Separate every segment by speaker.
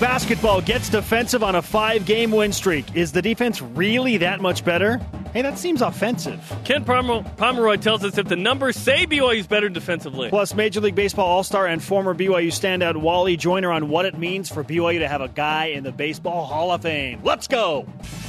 Speaker 1: basketball gets defensive on a five game win streak. Is the defense really that much better? Hey, that seems offensive.
Speaker 2: Ken Pomeroy tells us if the numbers say BYU is better defensively.
Speaker 1: Plus, Major League Baseball All Star and former BYU standout Wally Joyner on what it means for BYU to have a guy in the Baseball Hall of Fame. Let's go.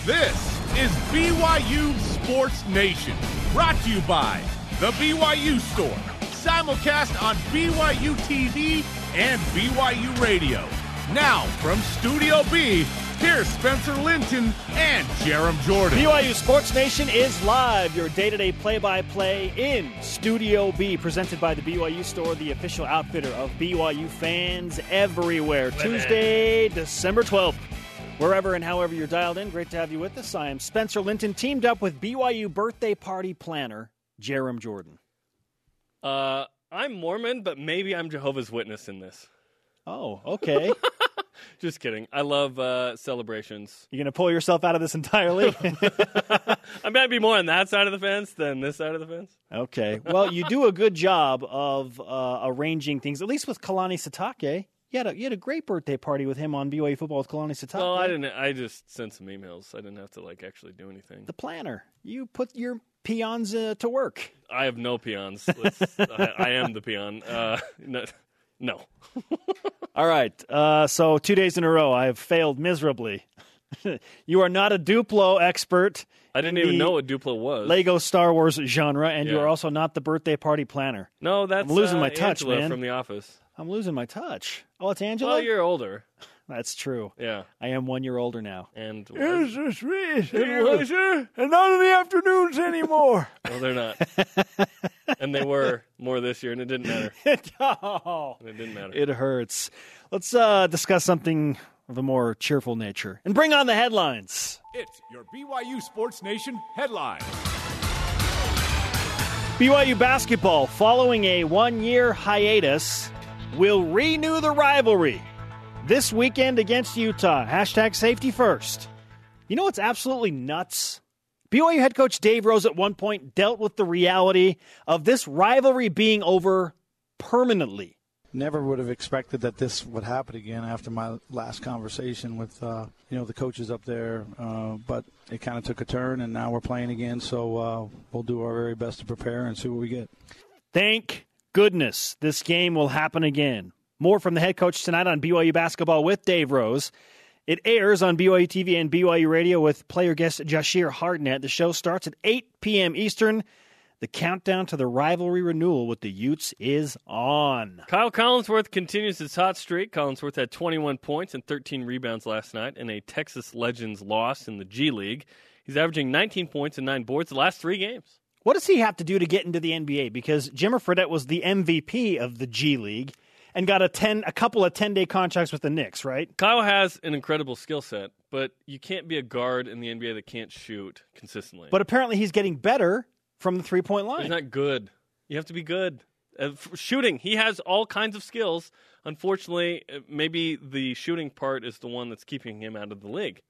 Speaker 3: This is BYU Sports Nation, brought to you by The BYU Store, simulcast on BYU TV and BYU Radio. Now, from Studio B, here's Spencer Linton and Jarom Jordan.
Speaker 1: BYU Sports Nation is live, your day to day play by play in Studio B, presented by the BYU Store, the official outfitter of BYU fans everywhere. Tuesday, December 12th. Wherever and however you're dialed in, great to have you with us. I am Spencer Linton, teamed up with BYU birthday party planner, Jarom Jordan.
Speaker 2: Uh, I'm Mormon, but maybe I'm Jehovah's Witness in this.
Speaker 1: Oh, okay.
Speaker 2: Just kidding. I love uh, celebrations.
Speaker 1: You're going to pull yourself out of this entirely?
Speaker 2: I might be more on that side of the fence than this side of the fence.
Speaker 1: Okay. Well, you do a good job of uh, arranging things, at least with Kalani Sitake. You had, a, you had a great birthday party with him on BYU football with Kalani Sitake.
Speaker 2: No, I didn't. I just sent some emails. I didn't have to like actually do anything.
Speaker 1: The planner. You put your peons uh, to work.
Speaker 2: I have no peons. I, I, am the peon. Uh, no. No.
Speaker 1: All right. Uh, so two days in a row, I have failed miserably. you are not a Duplo expert.
Speaker 2: I didn't even know what Duplo was.
Speaker 1: Lego Star Wars genre, and yeah. you are also not the birthday party planner.
Speaker 2: No, that's
Speaker 1: I'm losing
Speaker 2: uh,
Speaker 1: my touch,
Speaker 2: Angela
Speaker 1: man.
Speaker 2: From The Office.
Speaker 1: I'm losing my touch. Oh, it's Angela.
Speaker 2: Well, you're older.
Speaker 1: That's true.
Speaker 2: Yeah,
Speaker 1: I am one year older now.
Speaker 2: And
Speaker 1: is this and, and not in the afternoons anymore.
Speaker 2: well, they're not. and they were more this year, and it didn't matter.
Speaker 1: oh,
Speaker 2: it didn't matter.
Speaker 1: It hurts. Let's uh, discuss something of a more cheerful nature and bring on the headlines.
Speaker 3: It's your BYU Sports Nation headline.
Speaker 1: BYU basketball, following a one year hiatus, will renew the rivalry this weekend against Utah. Hashtag safety first. You know what's absolutely nuts? BYU head coach Dave Rose at one point dealt with the reality of this rivalry being over permanently.
Speaker 4: Never would have expected that this would happen again after my last conversation with uh, you know the coaches up there, uh, but it kind of took a turn, and now we're playing again. So uh, we'll do our very best to prepare and see what we get.
Speaker 1: Thank goodness this game will happen again. More from the head coach tonight on BYU basketball with Dave Rose. It airs on BYU TV and BYU Radio with player guest Jahshire Hardnett. The show starts at 8 p.m. Eastern. The countdown to the rivalry renewal with the Utes is on.
Speaker 2: Kyle Collinsworth continues his hot streak. Collinsworth had 21 points and 13 rebounds last night in a Texas Legends loss in the G League. He's averaging 19 points and 9 boards the last three games.
Speaker 1: What does he have to do to get into the NBA? Because Jimmer Fredette was the MVP of the G League and got a 10 a couple of 10-day contracts with the Knicks, right?
Speaker 2: Kyle has an incredible skill set, but you can't be a guard in the NBA that can't shoot consistently.
Speaker 1: But apparently he's getting better from the three point line.
Speaker 2: He's not good. You have to be good. Uh, shooting, he has all kinds of skills. Unfortunately, uh, maybe the shooting part is the one that's keeping him out of the league.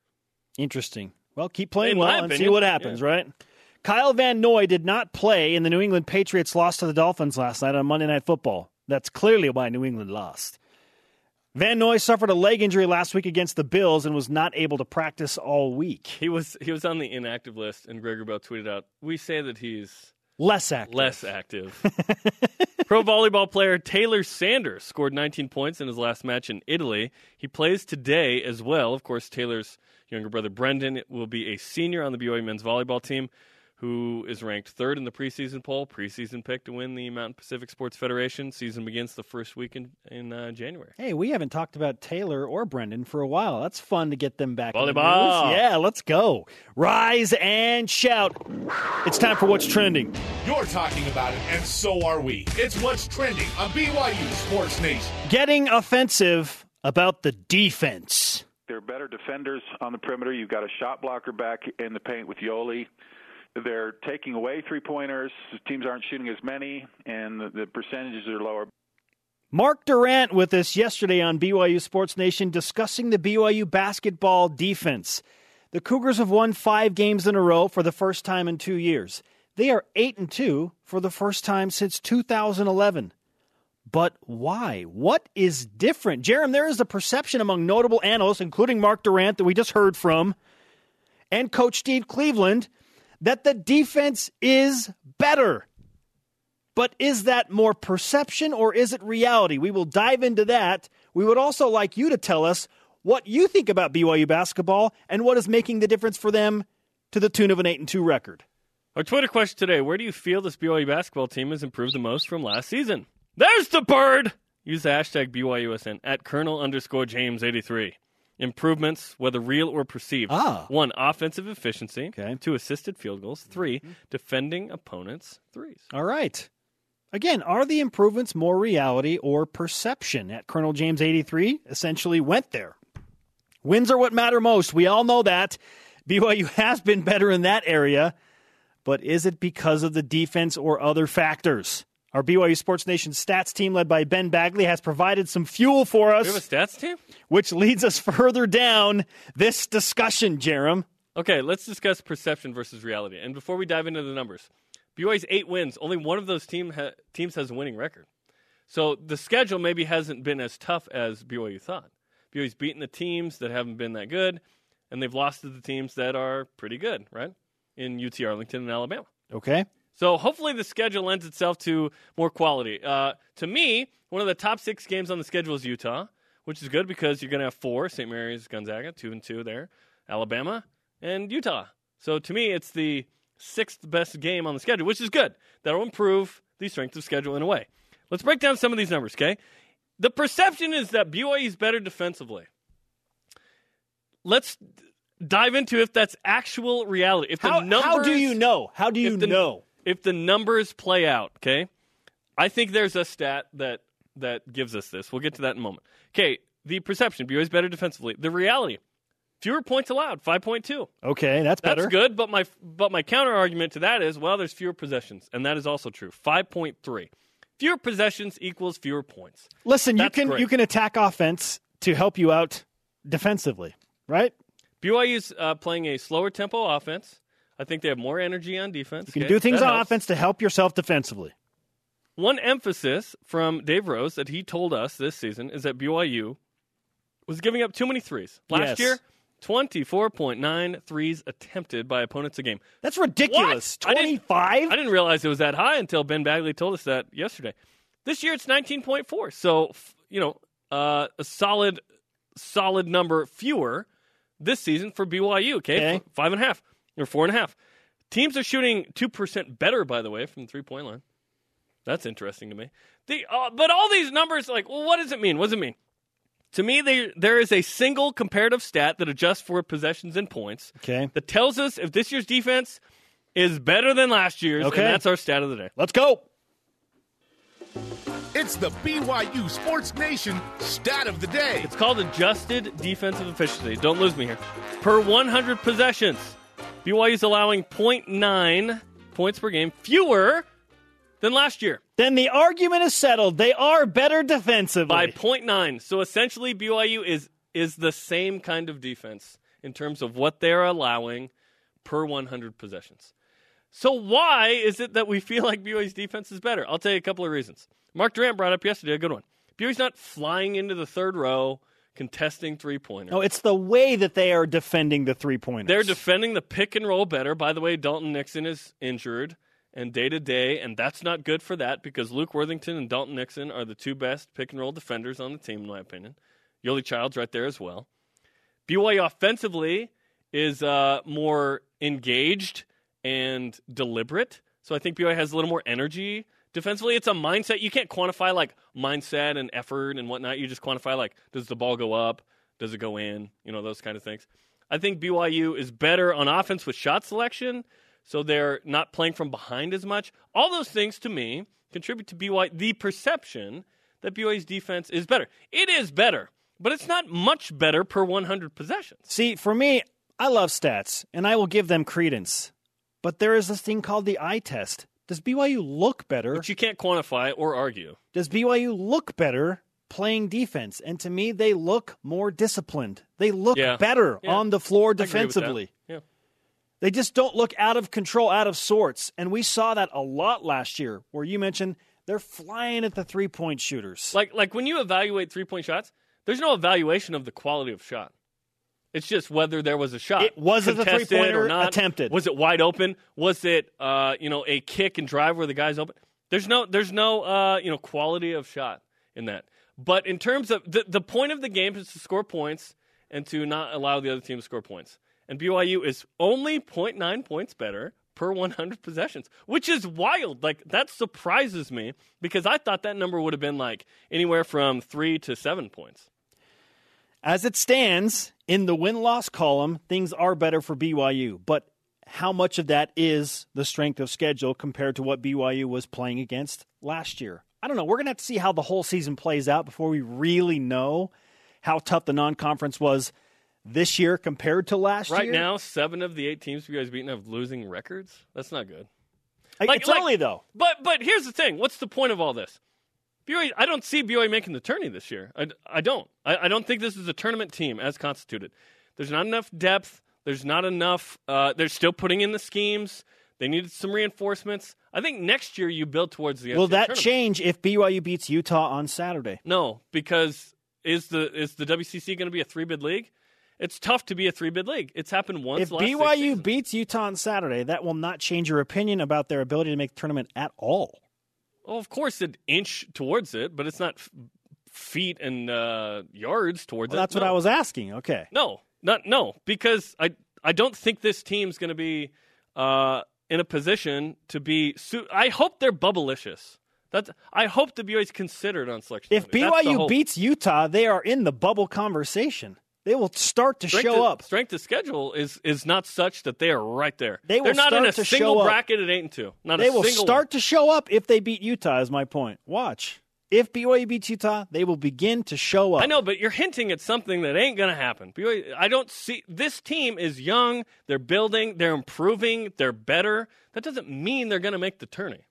Speaker 1: Interesting. Well, keep playing
Speaker 2: In
Speaker 1: well and
Speaker 2: opinion,
Speaker 1: see what happens,
Speaker 2: yeah.
Speaker 1: right? Kyle Van Noy did not play in the New England Patriots loss to the Dolphins last night on Monday Night Football. That's clearly why New England lost. Van Noy suffered a leg injury last week against the Bills and was not able to practice all week.
Speaker 2: He was he was on the inactive list, and Greg Wrubell tweeted out, "We say that he's
Speaker 1: Less active.
Speaker 2: less active." Pro volleyball player Taylor Sanders scored 19 points in his last match in Italy. He plays today as well. Of course, Taylor's younger brother Brendan will be a senior on the BYU men's volleyball team, who is ranked third in the preseason poll. Preseason pick to win the Mountain Pacific Sports Federation. Season begins the first week in, in uh, January.
Speaker 1: Hey, we haven't talked about Taylor or Brendan for a while. That's fun to get them back. in the
Speaker 2: Volleyball.
Speaker 1: news. Yeah, let's go. Rise and shout. It's time for What's Trending.
Speaker 3: You're talking about it, and so are we. It's what's trending on BYU Sports Nation.
Speaker 1: Getting offensive about the defense.
Speaker 5: They're better defenders on the perimeter. You've got a shot blocker back in the paint with Yoeli. They're taking away three pointers. Teams aren't shooting as many, and the, the percentages are lower.
Speaker 1: Mark Durant with us yesterday on BYU Sports Nation discussing the BYU basketball defense. The Cougars have won five games in a row for the first time in two years. They are eight and two for the first time since 2011. but why? What is different? Jarom, there is a perception among notable analysts, including Mark Durant, that we just heard from, and Coach Steve Cleveland, that the defense is better. But is that more perception or is it reality? We will dive into that. We would also like you to tell us what you think about BYU basketball and what is making the difference for them to the tune of an 8 and 2 record.
Speaker 2: Our Twitter question today Where do you feel this BYU basketball team has improved the most from last season? There's the bird! Use the hashtag BYUSN at Colonel underscore James 83. Improvements, whether real or perceived.
Speaker 1: Ah.
Speaker 2: One, offensive efficiency.
Speaker 1: Okay.
Speaker 2: Two, assisted field goals. 3 defending opponents' threes.
Speaker 1: All right. Again, are the improvements more reality or perception? At Colonel James 83 essentially went there. Wins are what matter most. We all know that. BYU has been better in that area, but is it because of the defense or other factors? Our BYU Sports Nation stats team, led by Ben Bagley, has provided some fuel for
Speaker 2: We have a
Speaker 1: us,
Speaker 2: stats team?
Speaker 1: which leads us further down this discussion, Jarom.
Speaker 2: Okay, let's discuss perception versus reality. And before we dive into the numbers, BYU's eight wins. Only one of those team ha- teams has a winning record. So the schedule maybe hasn't been as tough as BYU thought. BYU's beaten the teams that haven't been that good, and they've lost to the teams that are pretty good, right? In UT Arlington and Alabama.
Speaker 1: Okay.
Speaker 2: So hopefully the schedule lends itself to more quality. Uh, to me, one of the top six games on the schedule is Utah, which is good because you're going to have four: St. Mary's, Gonzaga, two and two there, Alabama, and Utah. So to me, it's the sixth best game on the schedule, which is good. That'll improve the strength of schedule in a way. Let's break down some of these numbers, okay? The perception is that BYU is better defensively. Let's dive into if that's actual reality. If the
Speaker 1: How,
Speaker 2: numbers,
Speaker 1: how do you know? How do you
Speaker 2: the,
Speaker 1: know?
Speaker 2: If the numbers play out, okay? I think there's a stat that that gives us this. We'll get to that in a moment. Okay, the perception, BYU is better defensively. The reality, fewer points allowed, 5.2.
Speaker 1: Okay, that's better.
Speaker 2: That's good, but my but my counter argument to that is, well, there's fewer possessions, and that is also true. 5.3. Fewer possessions equals fewer points.
Speaker 1: Listen, you can
Speaker 2: great.
Speaker 1: you can attack offense to help you out defensively, right?
Speaker 2: BYU's uh, playing a slower tempo offense. I think they have more energy on defense.
Speaker 1: You can
Speaker 2: okay?
Speaker 1: do things on
Speaker 2: helps.
Speaker 1: offense to help yourself defensively.
Speaker 2: One emphasis from Dave Rose that he told us this season is that BYU was giving up too many threes.
Speaker 1: Yes.
Speaker 2: Last year, 24.9 threes attempted by opponents a game.
Speaker 1: That's ridiculous.
Speaker 2: What? I didn't-. I didn't realize it was that high until Ben Bagley told us that yesterday. This year it's 19.4. So, you know, uh, a solid, solid number fewer this season for BYU. Okay,
Speaker 1: Okay.
Speaker 2: Five and a half or four and a half. Teams are shooting two percent better, by the way, from the three point line. That's interesting to me. The uh, but all these numbers, like, well, what does it mean? What does it mean? To me, they, there is a single comparative stat that adjusts for possessions and points
Speaker 1: Okay,
Speaker 2: that tells us if this year's defense is better than last year's,
Speaker 1: Okay.
Speaker 2: and that's our stat of the day.
Speaker 1: let's go.
Speaker 3: It's the BYU Sports Nation stat of the day.
Speaker 2: It's called adjusted defensive efficiency. Don't lose me here. Per 100 possessions, BYU's allowing 0.9 points per game fewer than last year
Speaker 1: Then the argument is settled. They are better defensively.
Speaker 2: by 0.9. So essentially, BYU is is the same kind of defense in terms of what they're allowing per 100 possessions. So why is it that we feel like BYU's defense is better? I'll tell you a couple of reasons. Mark Durant brought up yesterday a good one. BYU's not flying into the third row contesting three pointers.
Speaker 1: no, it's the way that they are defending the three pointers.
Speaker 2: They're defending the pick and roll better. By the way, Dalton Nixon is injured and day to day, and that's not good for that because Luke Worthington and Dalton Nixon are the two best pick and roll defenders on the team, in my opinion. Yoeli Child's right there as well. BYU offensively is uh, more engaged and deliberate. So I think BYU has a little more energy defensively. It's a mindset. You can't quantify like mindset and effort and whatnot. You just quantify like does the ball go up? Does it go in? You know, those kind of things. I think BYU is better on offense with shot selection, so they're not playing from behind as much. All those things to me contribute to BYU the perception that BYU's defense is better. It is better, but it's not much better per 100 possessions.
Speaker 1: See, for me, I love stats, and I will give them credence. But there is this thing called the eye test. Does BYU look better?
Speaker 2: Which you can't quantify or argue.
Speaker 1: Does BYU look better playing defense? And to me, they look more disciplined. They look
Speaker 2: Yeah.
Speaker 1: better
Speaker 2: Yeah.
Speaker 1: on the floor
Speaker 2: I agree with that.
Speaker 1: defensively.
Speaker 2: Yeah.
Speaker 1: They just don't look out of control, out of sorts. And we saw that a lot last year, where you mentioned They're flying at the three point shooters.
Speaker 2: Like like when you evaluate three point shots, there's no evaluation of the quality of shot. It's just whether there was a shot.
Speaker 1: It was it a
Speaker 2: or not.
Speaker 1: attempted?
Speaker 2: Was it wide open? Was it uh, you know a kick and drive where the guy's open? There's no there's no uh, you know quality of shot in that. But in terms of the the point of the game is to score points and to not allow the other team to score points. And BYU is only 0.9 points better per 100 possessions, which is wild. Like that surprises me because I thought that number would have been like anywhere from 3 to 7 points.
Speaker 1: As it stands in the win loss column, things are better for BYU. But how much of that is the strength of schedule compared to what BYU was playing against last year? I don't know. We're going to have to see how the whole season plays out before we really know how tough the non conference was this year compared to last
Speaker 2: Right
Speaker 1: year.
Speaker 2: now, 7 of the 8 teams you guys beaten have losing records. That's not good.
Speaker 1: Like- it's
Speaker 2: like-
Speaker 1: early, though.
Speaker 2: But but here's the thing. What's the point of all this? BYU, I don't see BYU making the tourney this year. I, I don't. I, I don't think this is a tournament team as constituted. There's not enough depth. There's not enough. Uh, they're still putting in the schemes. They needed some reinforcements. I think next year you build towards the.
Speaker 1: Will that
Speaker 2: tournament.
Speaker 1: change if BYU beats Utah on Saturday?
Speaker 2: No, because is the is the WCC going to be a three bid league? It's tough to be a three bid league. It's happened once.
Speaker 1: If BYU beats Utah on Saturday, that will not change your opinion about their ability to make the tournament at all.
Speaker 2: Well, of course, it inch towards it, but it's not f- feet and uh, yards towards
Speaker 1: Well,
Speaker 2: it.
Speaker 1: that's what I was asking. Okay.
Speaker 2: No, not no, because I I don't think this team's going to be uh, in a position to be. Su- I hope they're bubblicious. That's I hope the BYU's considered on selection.
Speaker 1: If
Speaker 2: Sunday.
Speaker 1: BYU beats Utah, they are in the bubble conversation. They will start to
Speaker 2: strength
Speaker 1: show up.
Speaker 2: strength of schedule is is not such that they are right there.
Speaker 1: They will
Speaker 2: They're not in a single bracket at eight and two. Not
Speaker 1: They
Speaker 2: a
Speaker 1: will
Speaker 2: single
Speaker 1: start
Speaker 2: one.
Speaker 1: to show up if they beat Utah, is my point. Watch. If BYU beats Utah, they will begin to show up.
Speaker 2: I know, but you're hinting at something that ain't going to happen. BYU, I don't see this team is young. They're building. They're improving. They're better. That doesn't mean they're going to make the tourney.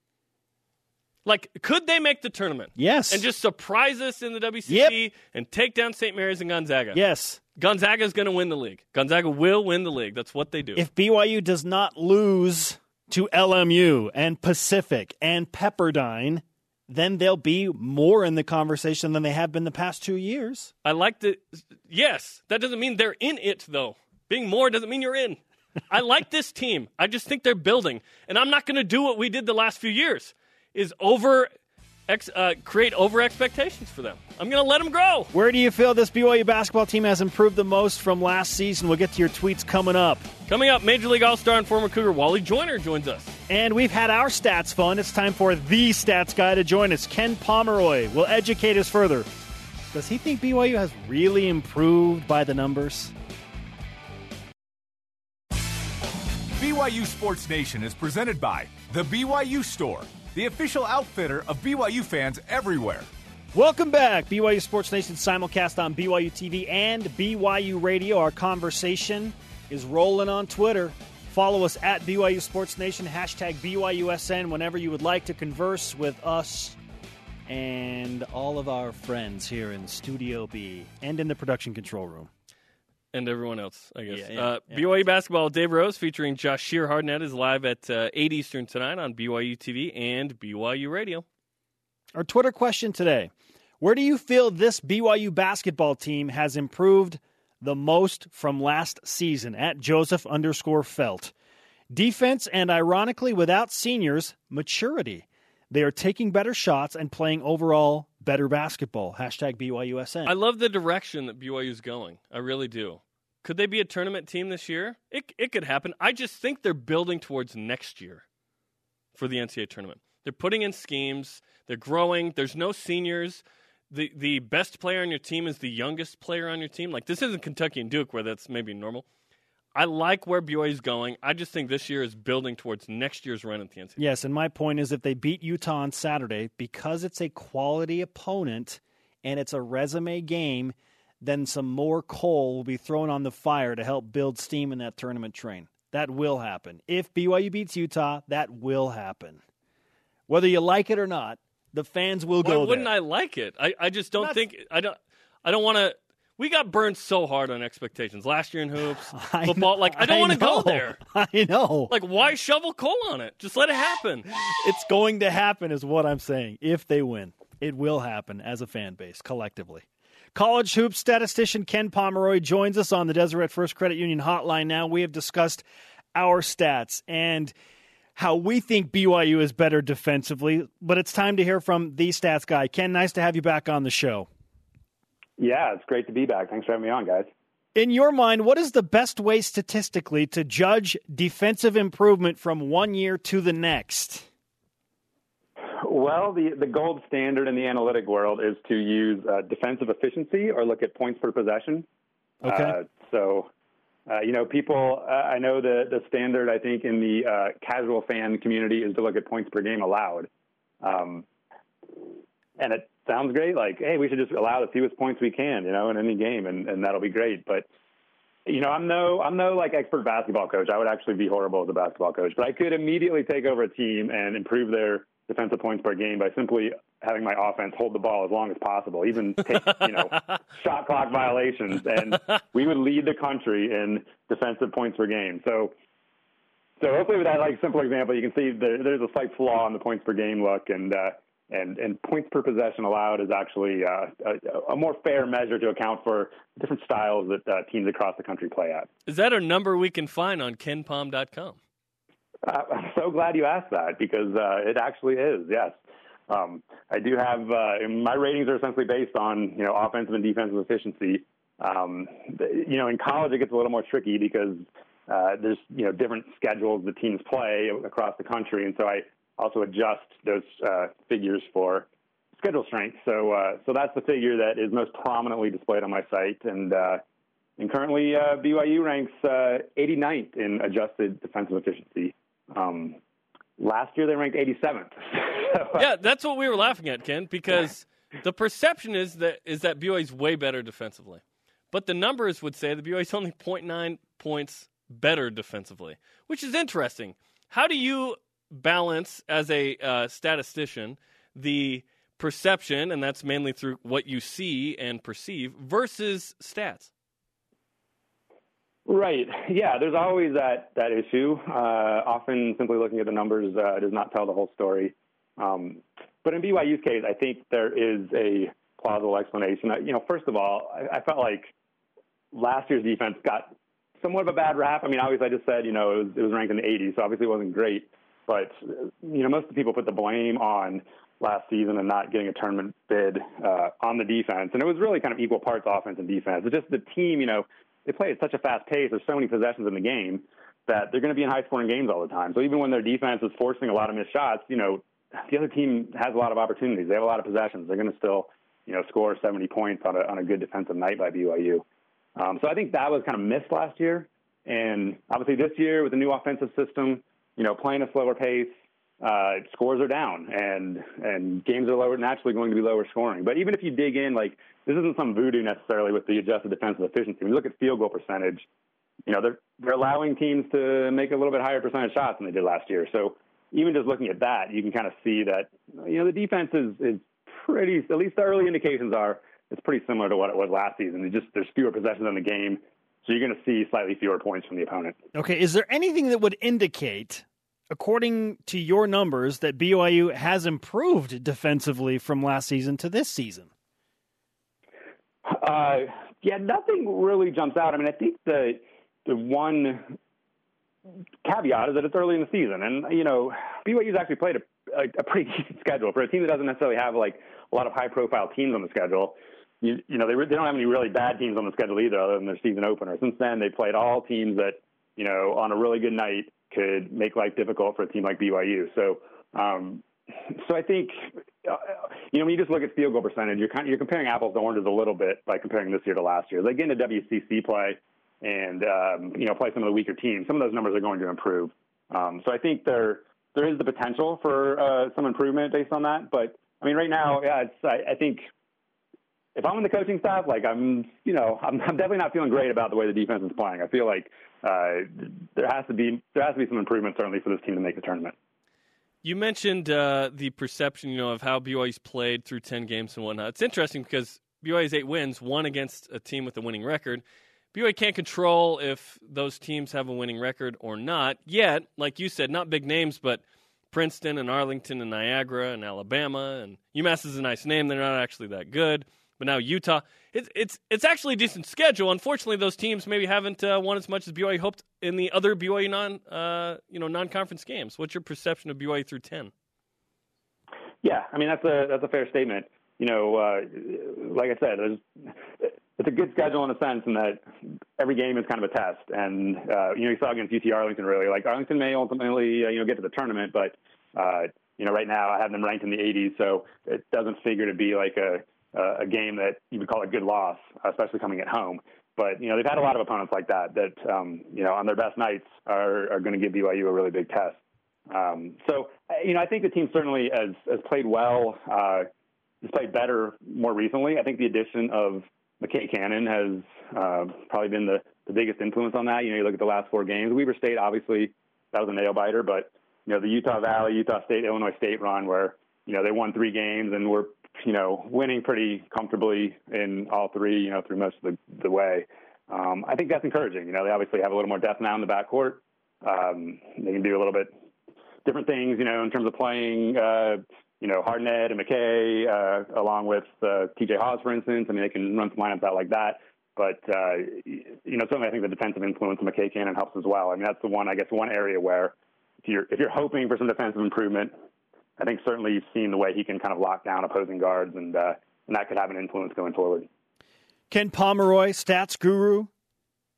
Speaker 2: Like, could they make the tournament?
Speaker 1: Yes.
Speaker 2: And just surprise us in the WCC
Speaker 1: Yep.
Speaker 2: and take down St. Mary's and Gonzaga.
Speaker 1: Yes.
Speaker 2: Gonzaga's going to win the league. Gonzaga will win the league. That's what they do.
Speaker 1: If BYU does not lose to LMU and Pacific and Pepperdine, then they'll be more in the conversation than they have been the past two years.
Speaker 2: I like the. Yes, that doesn't mean they're in it though. Being more doesn't mean you're in. I like this team. I just think they're building, and I'm not going to do what we did the last few years. Is over, ex, uh, create over expectations for them. I'm going to let them grow.
Speaker 1: Where do you feel this BYU basketball team has improved the most from last season? We'll get to your tweets coming up.
Speaker 2: Coming up, Major League All Star and former Cougar Wally Joyner joins us.
Speaker 1: And we've had our stats fun. It's time for the stats guy to join us. Ken Pomeroy will educate us further. Does he think BYU has really improved by the numbers?
Speaker 6: BYU Sports Nation is presented by The BYU Store, the official outfitter of BYU fans everywhere.
Speaker 1: Welcome back, BYU Sports Nation simulcast on BYU TV and BYU Radio. Our conversation is rolling on Twitter. Follow us at BYU Sports Nation, hashtag BYUSN, whenever you would like to converse with us and all of our friends here in Studio B and in the production control room.
Speaker 2: And everyone else, I guess.
Speaker 1: Yeah, yeah,
Speaker 2: uh,
Speaker 1: yeah.
Speaker 2: BYU basketball, Dave Rose featuring Jahshire Hardnett is live at uh, 8 Eastern tonight on BYU TV and BYU Radio.
Speaker 1: Our Twitter question today Where do you feel this BYU basketball team has improved the most from last season? At Joseph underscore Felt. Defense and, ironically, without seniors, maturity. They are taking better shots and playing overall better basketball. Hashtag BYUSN.
Speaker 2: I love the direction that BYU is going. I really do. Could they be a tournament team this year? It it could happen. I just think they're building towards next year for the NCAA tournament. They're putting in schemes. They're growing. There's no seniors. The the best player on your team is the youngest player on your team. Like this isn't Kentucky and Duke where that's maybe normal. I like where BYU is going. I just think this year is building towards next year's run at the NCAA.
Speaker 1: Yes, and my point is if they beat Utah on Saturday, because it's a quality opponent and it's a resume game, then some more coal will be thrown on the fire to help build steam in that tournament train. That will happen. If BYU beats Utah, that will happen. Whether you like it or not, the fans will
Speaker 2: Why
Speaker 1: go
Speaker 2: wouldn't
Speaker 1: there.
Speaker 2: I like it? I, I just don't
Speaker 1: Not-
Speaker 2: think I don't I don't want to. We got burned so hard on expectations last year in hoops,
Speaker 1: I
Speaker 2: football.
Speaker 1: know-
Speaker 2: like I don't want to go there.
Speaker 1: I know.
Speaker 2: Like why shovel coal on it? Just let it happen.
Speaker 1: it's going to happen, is what I'm saying. If they win, it will happen as a fan base collectively. College hoops statistician Ken Pomeroy joins us on the Deseret First Credit Union hotline now. We have discussed our stats and how we think BYU is better defensively, but it's time to hear from the stats guy. Ken, nice to have you back on the show.
Speaker 7: Yeah, it's great to be back. Thanks for having me on, guys.
Speaker 1: In your mind, what is the best way statistically to judge defensive improvement from one year to the next?
Speaker 7: Well, the, the gold standard in the analytic world is to use uh, defensive efficiency or look at points per possession.
Speaker 1: Okay.
Speaker 7: Uh, so, uh, you know, people, uh, I know the, the standard, I think, in the uh, casual fan community is to look at points per game allowed. Um, and it sounds great. Like, hey, we should just allow the fewest points we can, you know, in any game, and, and that'll be great. But, you know, I'm no, I'm no like expert basketball coach. I would actually be horrible as a basketball coach, but I could immediately take over a team and improve their defensive points per game by simply having my offense hold the ball as long as possible, even take, you know, shot clock violations, and we would lead the country in defensive points per game. So, so hopefully with that like simple example, you can see there, there's a slight flaw in the points per game look, and uh, and and points per possession allowed is actually uh, a, a more fair measure to account for different styles that uh, teams across the country play at.
Speaker 2: Is that a number we can find on kenpom.com?
Speaker 7: Uh, I'm so glad you asked that because uh, it actually is. Yes, um, I do have. Uh, my ratings are essentially based on you know offensive and defensive efficiency. Um, you know, in college it gets a little more tricky because uh, there's you know different schedules the teams play across the country, and so I also adjust those uh, figures for schedule strength. So uh, so that's the figure that is most prominently displayed on my site, and uh, and currently uh, BYU ranks uh, 89th in adjusted defensive efficiency. Um, last year they ranked 87th. so, uh,
Speaker 2: Yeah, that's what we were laughing at, Ken, because the perception is that is that BYU's way better defensively. But the numbers would say that BYU's only 0.9 points better defensively, which is interesting. How do you balance as a uh, statistician the perception, and that's mainly through what you see and perceive, versus stats?
Speaker 7: Right. Yeah. There's always that that issue. Uh, often, simply looking at the numbers uh, does not tell the whole story. Um, but in BYU's case, I think there is a plausible explanation. Uh, You know, first of all, I, I felt like last year's defense got somewhat of a bad rap. I mean, obviously, I just said you know it was, it was ranked in the 80s, so obviously it wasn't great. But you know, most of the people put the blame on last season and not getting a tournament bid uh, on the defense, and it was really kind of equal parts offense and defense. It's just the team, you know, they play at such a fast pace. There's so many possessions in the game that they're going to be in high scoring games all the time. So even when their defense is forcing a lot of missed shots, you know, the other team has a lot of opportunities. They have a lot of possessions. They're going to still, you know, score 70 points on a on a good defensive night by BYU. Um, so I think that was kind of missed last year. And obviously this year with the new offensive system, you know, playing a slower pace, uh, scores are down and and games are lower naturally going to be lower scoring. But even if you dig in, like this isn't some voodoo necessarily with the adjusted defensive efficiency. When you look at field goal percentage, you know they're they're allowing teams to make a little bit higher percentage shots than they did last year. So even just looking at that, you can kind of see that you know the defense is is pretty. At least the early indications are it's pretty similar to what it was last season. Just there's fewer possessions in the game, so you're going to see slightly fewer points from the opponent.
Speaker 1: Okay, is there anything that would indicate, according to your numbers, that BYU has improved defensively from last season to this season?
Speaker 7: Uh, yeah, nothing really jumps out. I mean, I think the the one caveat is that it's early in the season, and you know, BYU's actually played a, a, a pretty decent schedule for a team that doesn't necessarily have like a lot of high profile teams on the schedule. You, you know, they they don't have any really bad teams on the schedule either, other than their season opener. Since then, they played all teams that you know on a really good night could make life difficult for a team like BYU. So. Um, so I think, uh, you know, when you just look at field goal percentage, you're kind of, you're comparing apples to oranges a little bit by comparing this year to last year. They get into WCC play and um, you know play some of the weaker teams. Some of those numbers are going to improve. Um, so I think there there is the potential for uh, some improvement based on that. But I mean, right now, yeah, I, I think if I'm in the coaching staff, like I'm, you know, I'm, I'm definitely not feeling great about the way the defense is playing. I feel like uh, there has to be there has to be some improvement certainly for this team to make the tournament.
Speaker 2: You mentioned uh, the perception, you know, of how BYU's played through ten games and whatnot. It's interesting because BYU's eight wins, one against a team with a winning record. BYU can't control if those teams have a winning record or not. Yet, like you said, not big names, but Princeton and Arlington and Niagara and Alabama and UMass is a nice name. They're not actually that good. But now Utah, it's it's it's actually a decent schedule. Unfortunately, those teams maybe haven't uh, won as much as BYU hoped in the other BYU non uh, you know non conference games. What's your perception of BYU through ten?
Speaker 7: Yeah, I mean that's a that's a fair statement. You know, uh, like I said, it's a good schedule in a sense in that every game is kind of a test. And uh, you know, you saw against UT Arlington really like Arlington may ultimately uh, you know get to the tournament, but uh, you know right now I have them ranked in the 80s, so it doesn't figure to be like a uh, a game that you would call a good loss, especially coming at home. But you know they've had a lot of opponents like that that um, you know on their best nights are are going to give BYU a really big test. Um, so you know I think the team certainly has has played well, uh, has played better more recently. I think the addition of McKay Cannon has uh, probably been the, the biggest influence on that. You know you look at the last four games. Weber State obviously that was a nail biter, but you know the Utah Valley, Utah State, Illinois State run where you know they won three games and were you know, winning pretty comfortably in all three, you know, through most of the, the way. Um, I think that's encouraging. You know, they obviously have a little more depth now in the backcourt. Um, they can do a little bit different things, you know, in terms of playing, uh, you know, Hardnett and McKay, uh, along with uh, TJ Haws, for instance. I mean, they can run some lineups out like that. But, uh, you know, certainly I think the defensive influence of McKay Cannon helps as well. I mean, that's the one, I guess, one area where if you're, if you're hoping for some defensive improvement, I think certainly you've seen the way he can kind of lock down opposing guards, and uh, and that could have an influence going forward.
Speaker 1: Ken Pomeroy, stats guru,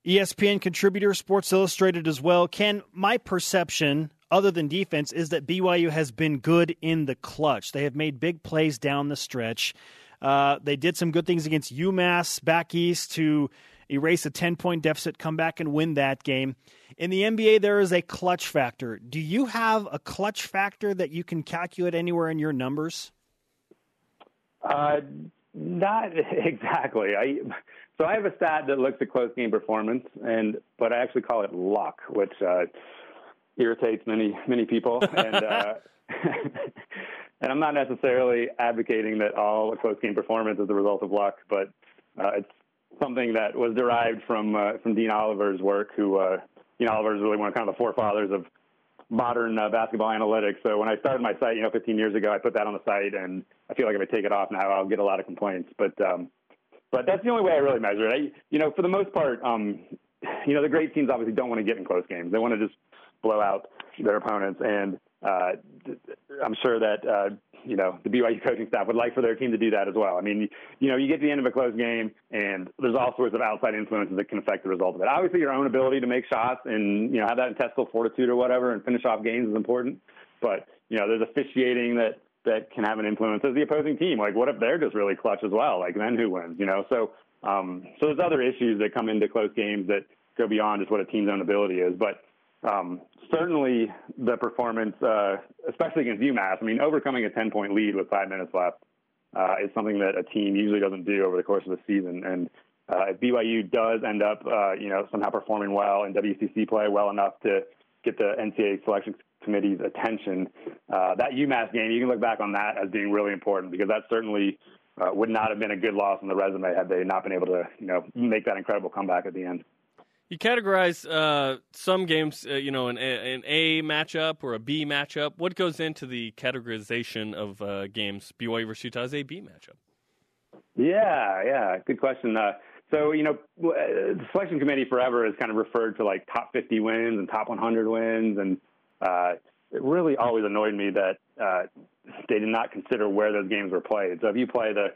Speaker 1: ESPN contributor, Sports Illustrated as well. Ken, my perception, other than defense, is that BYU has been good in the clutch. They have made big plays down the stretch. Uh, they did some good things against UMass back east to erase a 10 point deficit, come back and win that game. In the NBA, there is a clutch factor. Do you have a clutch factor that you can calculate anywhere in your numbers?
Speaker 7: Uh, not exactly. I so I have a stat that looks at close game performance, and but I actually call it luck, which uh, irritates many many people. and uh, and I'm not necessarily advocating that all close game performance is the result of luck, but uh, it's something that was derived from uh, from Dean Oliver's work. Who uh, Dean Oliver is really one of kind of the forefathers of modern uh, basketball analytics. So when I started my site, you know, 15 years ago, I put that on the site, and I feel like if I take it off now, I'll get a lot of complaints. But um, but that's the only way I really measure it. I, you know, for the most part, um, you know, the great teams obviously don't want to get in close games. They want to just blow out their opponents, and uh, I'm sure that uh, you know the BYU coaching staff would like for their team to do that as well. I mean, you know, you get to the end of a close game, and there's all sorts of outside influences that can affect the result of it. Obviously, your own ability to make shots and you know have that intestinal fortitude or whatever, and finish off games is important. But you know, there's officiating that that can have an influence as the opposing team. Like, what if they're just really clutch as well? Like, then who wins? You know, so um, so there's other issues that come into close games that go beyond just what a team's own ability is. But um, certainly the performance, uh, especially against UMass, I mean, overcoming a 10 point lead with five minutes left uh, is something that a team usually doesn't do over the course of the season. And uh, if BYU does end up, uh, you know, somehow performing well in WCC play well enough to get the NCAA selection committee's attention, uh, that UMass game, you can look back on that as being really important because that certainly uh, would not have been a good loss on the resume had they not been able to, you know, make that incredible comeback at the end.
Speaker 2: You categorize uh, some games, uh, you know, an a, an a matchup or a B matchup. What goes into the categorization of uh, games BYU versus Utah as a B matchup?
Speaker 7: Yeah, yeah, good question. Uh, so you know, uh, the selection committee forever has kind of referred to like top 50 wins and top 100 wins, and uh, it really always annoyed me that they did not consider where those games were played. So if you play the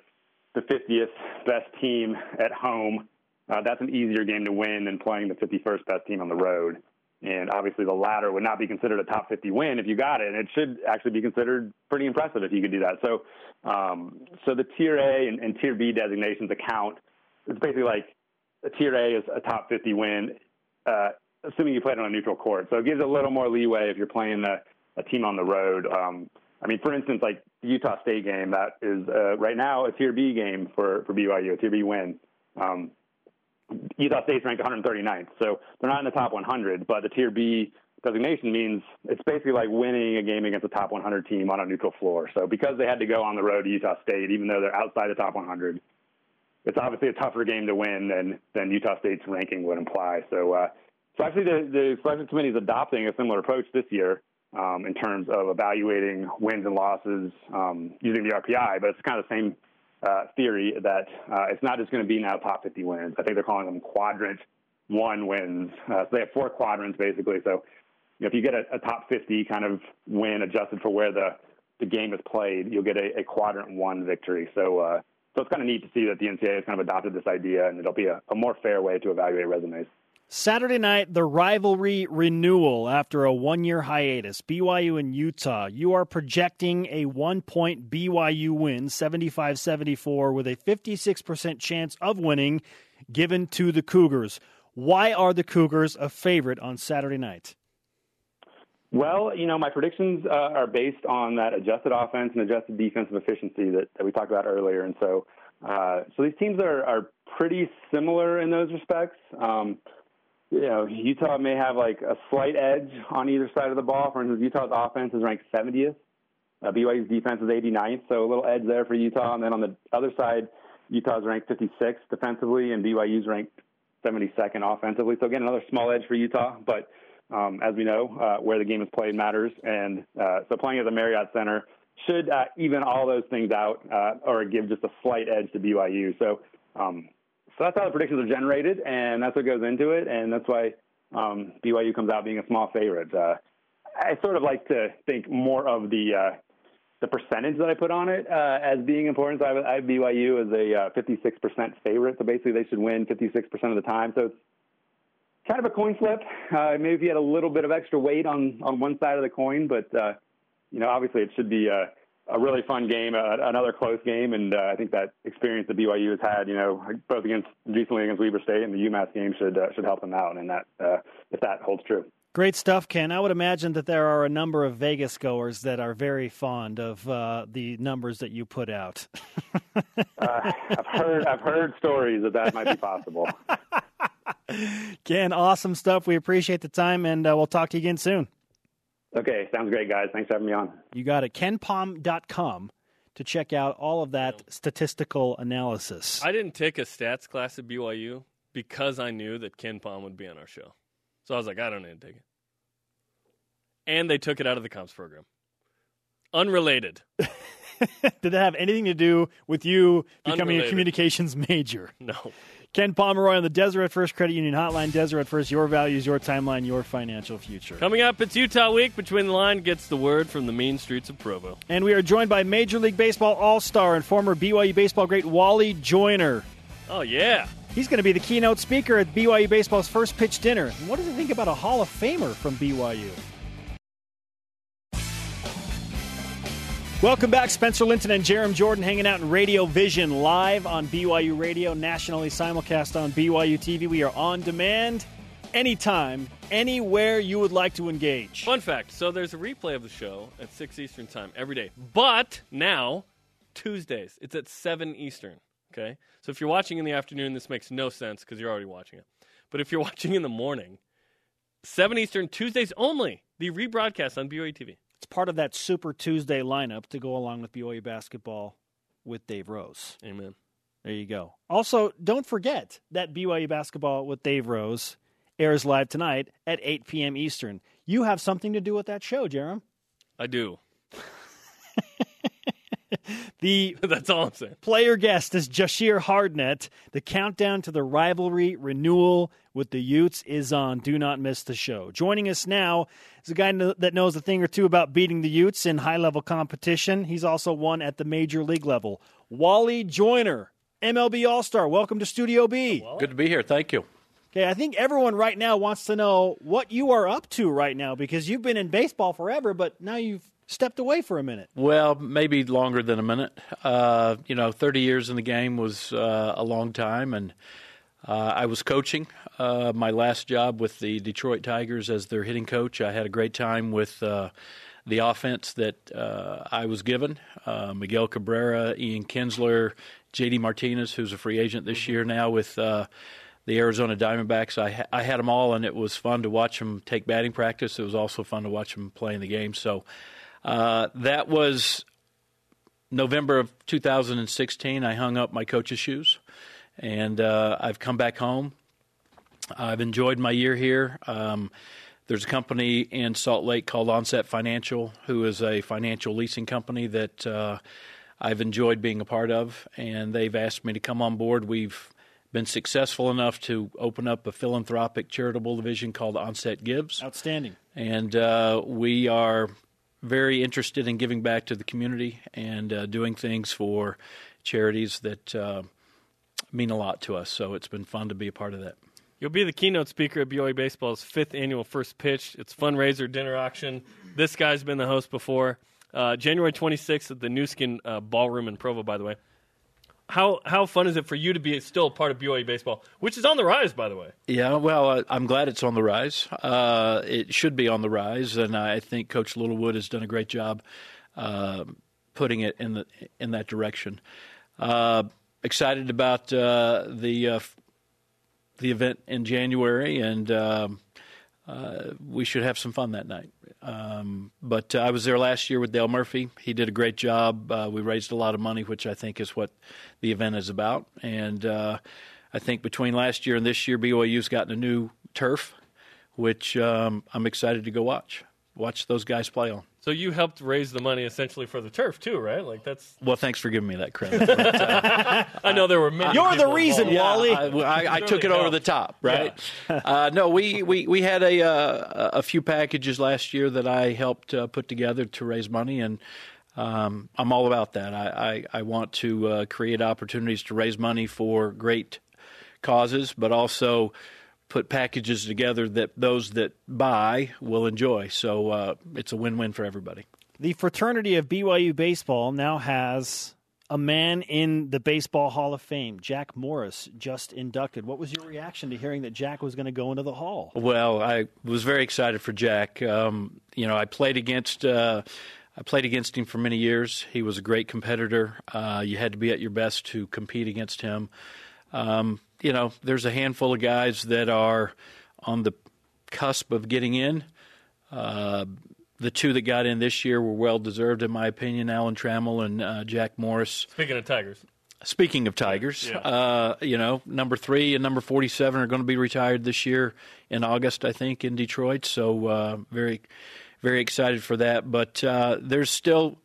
Speaker 7: the 50th best team at home uh, that's an easier game to win than playing the 51st best team on the road. And obviously, the latter would not be considered a top 50 win if you got it. And it should actually be considered pretty impressive if you could do that. So, um, so the Tier A and, and Tier B designations account. It's basically like a Tier A is a top 50 win, uh, assuming you played on a neutral court. So it gives a little more leeway if you're playing a, a team on the road. Um, I mean, for instance, like the Utah State game, that is uh, right now a Tier B game for for BYU, a Tier B win. Um, Utah State's ranked 139th, so they're not in the top 100. But the Tier B designation means it's basically like winning a game against a top 100 team on a neutral floor. So because they had to go on the road to Utah State, even though they're outside the top 100, it's obviously a tougher game to win than than Utah State's ranking would imply. So, uh, so actually, the, the selection committee is adopting a similar approach this year um, in terms of evaluating wins and losses um, using the RPI, but it's kind of the same uh, theory that uh, it's not just going to be now top 50 wins. I think they're calling them quadrant one wins. Uh, so they have four quadrants basically. So you know, if you get a, a, top 50 kind of win adjusted for where the, the game is played, you'll get a, a quadrant one victory. So, uh, so it's kind of neat to see that the NCAA has kind of adopted this idea and it'll be a, a more fair way to evaluate resumes.
Speaker 1: Saturday night, the rivalry renewal after a one year hiatus. BYU and Utah. You are projecting a one point BYU win, 75 74, with a 56% chance of winning given to the Cougars. Why are the Cougars a favorite on Saturday night?
Speaker 7: Well, you know, my predictions uh, are based on that adjusted offense and adjusted defensive efficiency that, that we talked about earlier. And so, uh, so these teams are, are pretty similar in those respects. Um, you know, Utah may have like a slight edge on either side of the ball. For instance, Utah's offense is ranked 70th. Uh, BYU's defense is 89th, so a little edge there for Utah. And then on the other side, Utah's ranked 56th defensively, and BYU's ranked 72nd offensively. So again, another small edge for Utah. But um, as we know, uh, where the game is played matters, and uh, so playing at the Marriott Center should uh, even all those things out, uh, or give just a slight edge to BYU. So um, so that's how the predictions are generated, and that's what goes into it, and that's why um, BYU comes out being a small favorite. Uh, I sort of like to think more of the uh, the percentage that I put on it uh, as being important. So I I have BYU as a uh, 56% favorite. So basically, they should win 56% of the time. So it's kind of a coin flip. Uh, maybe if you had a little bit of extra weight on on one side of the coin, but uh, you know, obviously, it should be. Uh, a really fun game, uh, another close game, and uh, I think that experience that BYU has had, you know, both against recently against Weber State and the UMass game should uh, should help them out, and that uh, if that holds true.
Speaker 1: Great stuff, Ken. I would imagine that there are a number of Vegas goers that are very fond of uh, the numbers that you put out.
Speaker 7: uh, I've heard I've heard stories that that might be possible.
Speaker 1: Ken, awesome stuff. We appreciate the time, and uh, we'll talk to you again soon.
Speaker 7: Okay, sounds great, guys. Thanks for having me on.
Speaker 1: You got it. KenPom.com to check out all of that statistical analysis.
Speaker 2: I didn't take a stats class at BYU because I knew that KenPom would be on our show. So I was like, I don't need to take it. And they took it out of the comps program. Unrelated.
Speaker 1: Did that have anything to do with you becoming Unrelated. a communications major?
Speaker 2: No.
Speaker 1: Ken Pomeroy on the Deseret First Credit Union Hotline. Deseret First, your values, your timeline, your financial future.
Speaker 2: Coming up, it's Utah Week. Between the Line gets the word from the mean streets of Provo.
Speaker 1: And we are joined by Major League Baseball All Star and former BYU baseball great Wally Joyner.
Speaker 2: Oh, yeah.
Speaker 1: He's going to be the keynote speaker at BYU Baseball's first pitch dinner. And what does he think about a Hall of Famer from BYU? Welcome back, Spencer Linton and Jarom Jordan hanging out in Radio Vision live on BYU Radio, nationally simulcast on BYU TV. We are on demand anytime, anywhere you would like to engage.
Speaker 2: Fun fact so there's a replay of the show at 6 Eastern Time every day, but now, Tuesdays, it's at 7 Eastern. Okay? So if you're watching in the afternoon, this makes no sense because you're already watching it. But if you're watching in the morning, 7 Eastern, Tuesdays only, the rebroadcast on BYU TV.
Speaker 1: It's part of that Super Tuesday lineup to go along with BYU basketball with Dave Rose.
Speaker 2: Amen.
Speaker 1: There you go. Also, don't forget that BYU basketball with Dave Rose airs live tonight at 8 p.m. Eastern. You have something to do with that show, Jarom.
Speaker 2: I do.
Speaker 1: the
Speaker 2: that's all I'm saying.
Speaker 1: Player guest is Jahshire Hardnett. The countdown to the rivalry renewal with the Utes is on. Do not miss the show. Joining us now is a guy that knows a thing or two about beating the Utes in high level competition. He's also won at the major league level. Wally Joyner, MLB All Star. Welcome to Studio
Speaker 8: B. Good to be here. Thank you.
Speaker 1: Okay, I think everyone right now wants to know what you are up to right now because you've been in baseball forever, but now you've stepped away for a minute.
Speaker 8: Well, maybe longer than a minute. Uh, you know, 30 years in the game was uh, a long time, and uh, I was coaching. Uh, my last job with the Detroit Tigers as their hitting coach, I had a great time with uh, the offense that uh, I was given. Miguel Cabrera, Ian Kinsler, J.D. Martinez, who's a free agent this year now with the Arizona Diamondbacks. I, ha- I had them all, and it was fun to watch them take batting practice. It was also fun to watch them play in the game. So uh, that was November of 2016. I hung up my coach's shoes and uh, I've come back home. I've enjoyed my year here. Um, there's a company in Salt Lake called Onset Financial, who is a financial leasing company that uh, I've enjoyed being a part of, and they've asked me to come on board. We've been successful enough to open up a philanthropic charitable division called Onset Gives.
Speaker 1: Outstanding.
Speaker 8: And uh, we are very interested in giving back to the community and uh, doing things for charities that uh, mean a lot to us. So it's been fun to be a part of that.
Speaker 2: You'll be the keynote speaker at BYU Baseball's fifth annual First Pitch. It's fundraiser dinner auction. This guy's been the host before. Uh, January 26th at the Nu Skin uh, Ballroom in Provo, by the way. How how fun is it for you to be still part of BYU baseball, which is on the rise, by the way?
Speaker 8: Yeah, well, uh, I'm glad it's on the rise. Uh, it should be on the rise, and I think Coach Littlewood has done a great job uh, putting it in the in that direction. Uh, excited about the the event in January, and um, we should have some fun that night. Um, but I was there last year with Dale Murphy. He did a great job. we raised a lot of money, which I think is what the event is about. And uh, I think between last year and this year, BYU's gotten a new turf, which um, I'm excited to go watch. Watch those guys play on.
Speaker 2: So you helped raise the money essentially for the turf too, right? Like that's.
Speaker 8: Well, thanks for giving me that credit. but, uh,
Speaker 2: I know there were many.
Speaker 1: You're the reason,
Speaker 2: involved.
Speaker 1: Wally.
Speaker 8: I, I, I took it over the top, right? Yeah. uh, no, we, we, we had a uh, a few packages last year that I helped uh, put together to raise money, and um, I'm all about that. I, I, I want to uh, create opportunities to raise money for great causes, but also put packages together that those that buy will enjoy. So uh, it's a win win for everybody.
Speaker 1: The fraternity of BYU baseball now has a man in the Baseball Hall of Fame. Jack Morris just inducted. What was your reaction to hearing that Jack was going to go into the Hall?
Speaker 8: Well, I was very excited for Jack. Um, you know, I played against. Uh, I played against him for many years. He was a great competitor. Uh, you had to be at your best to compete against him. Um, you know, there's a handful of guys that are on the cusp of getting in. Uh, the two that got in this year were well deserved, in my opinion. Alan Trammell and uh, Jack Morris.
Speaker 2: Speaking of Tigers.
Speaker 8: Speaking of Tigers,
Speaker 2: Yeah.
Speaker 8: uh, you know, number three and number 47 are going to be retired this year in August, I think, in Detroit. So, uh, very, very excited for that. But uh, there's still,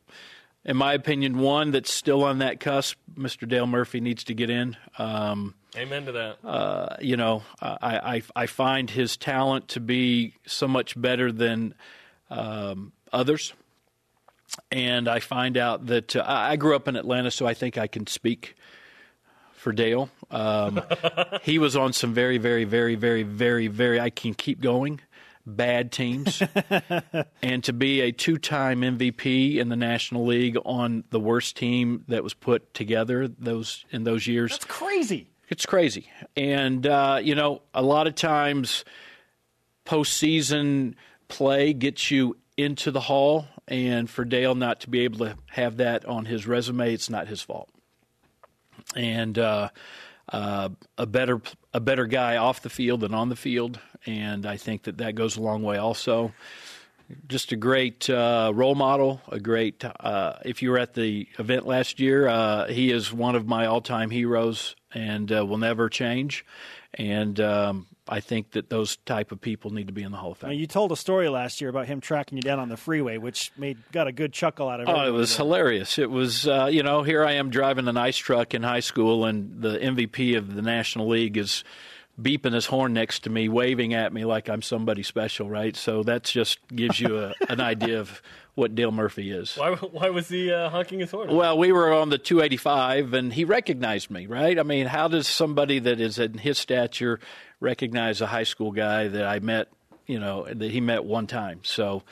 Speaker 8: in my opinion, one that's still on that cusp. Mr. Dale Murphy needs to get in. Um,
Speaker 2: Amen to that.
Speaker 8: uh, you know, I, I I find his talent to be so much better than um, others, and I find out that uh, I I grew up in Atlanta, so I think I can speak for Dale. Um, he was on some very, very, very, very, very, very. I can keep going. Bad teams, and to be a two-time MVP in the National League on the worst team that was put together those in those years.
Speaker 1: That's crazy.
Speaker 8: It's crazy. And, uh, you know, a lot of times postseason play gets you into the hall. And for Dale not to be able to have that on his resume, it's not his fault. And uh, uh, a better a better guy off the field than on the field, and I think that that goes a long way. Also, just a great uh, role model. A great. Uh, if you were at the event last year, uh, he is one of my all-time heroes, and uh, will never change. And um, I think that those type of people need to be in the Hall of Fame.
Speaker 1: Now, you told a story last year about him tracking you down on the freeway, which made got a good chuckle out of
Speaker 8: Oh, it was hilarious. It was, uh, you know, here I am driving an ice truck in high school, and the MVP of the National League is beeping his horn next to me, waving at me like I'm somebody special, right? So that just gives you a, an idea of what Dale Murphy is.
Speaker 2: Why, why was he uh, honking his horn?
Speaker 8: Well, we were on the 285, and he recognized me, right? I mean, how does somebody that is in his stature recognize a high school guy that I met, you know, that he met one time? So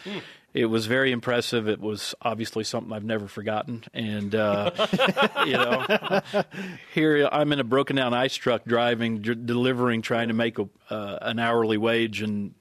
Speaker 8: it was very impressive. It was obviously something I've never forgotten. And, uh, you know, here I'm in a broken down ice truck driving, d- delivering, trying to make a, uh, an hourly wage, and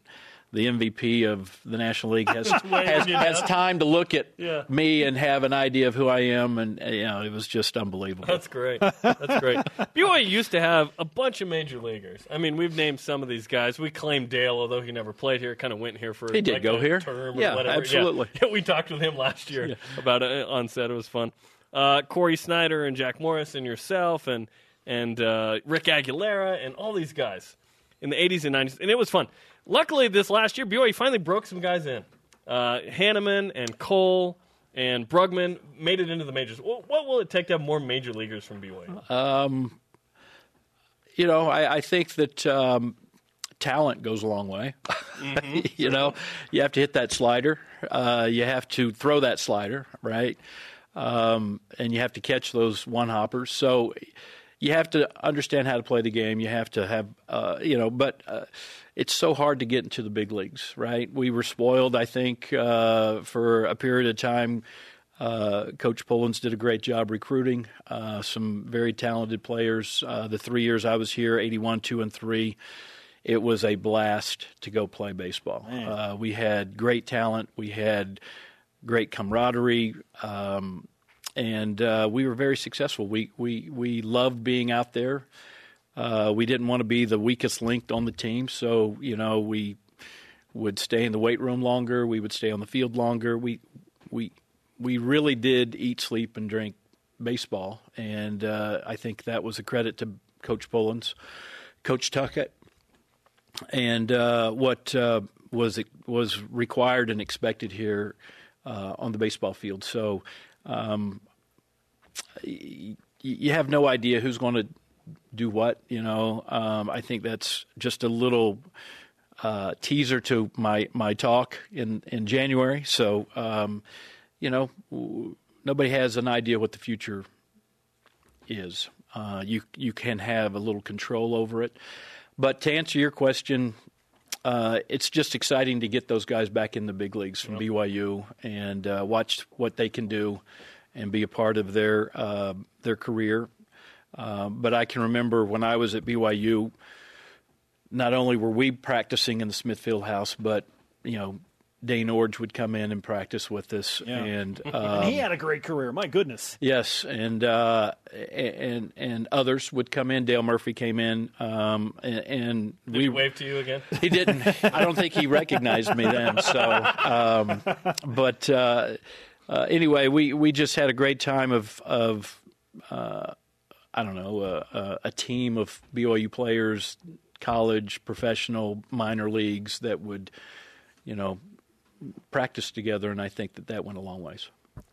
Speaker 8: the MVP of the National League has has, has time to look at
Speaker 2: Yeah.
Speaker 8: me and have an idea of who I am, and uh, you know, it was just unbelievable.
Speaker 2: That's great. That's great. BYU used to have a bunch of major leaguers. I mean, we've named some of these guys. We claim Dale, although he never played here, kind of went here for
Speaker 8: He did
Speaker 2: like
Speaker 8: go
Speaker 2: a
Speaker 8: here.
Speaker 2: term
Speaker 8: Yeah,
Speaker 2: whatever.
Speaker 8: absolutely.
Speaker 2: Yeah. we talked with him last year about it on set. It was fun. Uh, Cory Snyder and Jack Morris and yourself and and uh, Rick Aguilera and all these guys in the 80s and 90s, and it was fun. Luckily, this last year, BYU finally broke some guys in. Uh, Hannemann and Cole and Brugman made it into the majors. What, what will it take to have more major leaguers from BYU?
Speaker 8: Um, you know, I, I think that um, talent goes a long way. you know, you have to hit that slider. Uh, you have to throw that slider, right? Um, and you have to catch those one hoppers. So you have to understand how to play the game. You have to have, uh, you know, but uh, it's so hard to get into the big leagues, right? We were spoiled, I think, uh, for a period of time. Uh, Coach Pullins did a great job recruiting uh, some very talented players. Uh, the three years I was here, 81, 2, and 3, it was a blast to go play baseball. Uh, we had great talent. We had great camaraderie. Um, and uh, we were very successful. We, we, we loved being out there. Uh, we didn't want to be the weakest link on the team, so you know we would stay in the weight room longer. We would stay on the field longer. We we we really did eat, sleep, and drink baseball, and uh, I think that was a credit to Coach Pullins, Coach Tuckett, and uh, what uh, was was required and expected here uh, on the baseball field. So. Um, you have no idea who's going to do what. You know, um, I think that's just a little uh, teaser to my my talk in in January. So, um, you know, nobody has an idea what the future is. Uh, you you can have a little control over it, but to answer your question. Uh, it's just exciting to get those guys back in the big leagues from BYU and uh, watch what they can do and be a part of their uh, their career. Uh, but I can remember when I was at BYU, not only were we practicing in the Smith Fieldhouse, but you know, Danny Ainge would come in and practice with us,
Speaker 1: Yeah.
Speaker 8: and, um,
Speaker 1: and he had a great career. My goodness.
Speaker 8: Yes, and uh, and and others would come in. Dale Murphy came in, um, and, and
Speaker 2: Did
Speaker 8: we
Speaker 2: he wave to you again?
Speaker 8: he didn't. I don't think he recognized me then. So, um, but uh, uh, anyway, we, we just had a great time of of uh, I don't know uh, uh, a team of BYU players, college, professional, minor leagues that would, you know, practice together, and I think that that went a long ways.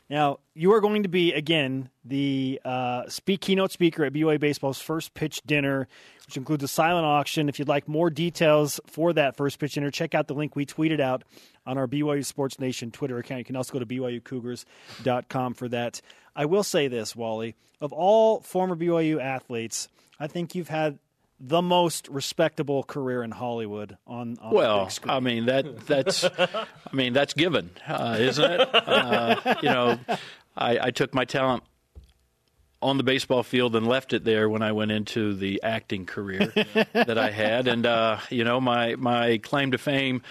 Speaker 1: Now, you are going to be, again, the uh, speak keynote speaker at BYU Baseball's first pitch dinner, which includes a silent auction. If you'd like more details for that first pitch dinner, check out the link we tweeted out on our BYU Sports Nation Twitter account. You can also go to BYUCougars.com for that. I will say this, Wally. Of all former BYU athletes, I think you've had the most respectable career in Hollywood on, on the
Speaker 8: Well. I mean that that's I mean that's given, uh, isn't it? Uh, you know, I, I took my talent on the baseball field and left it there when I went into the acting career that I had, and uh, you know my my claim to fame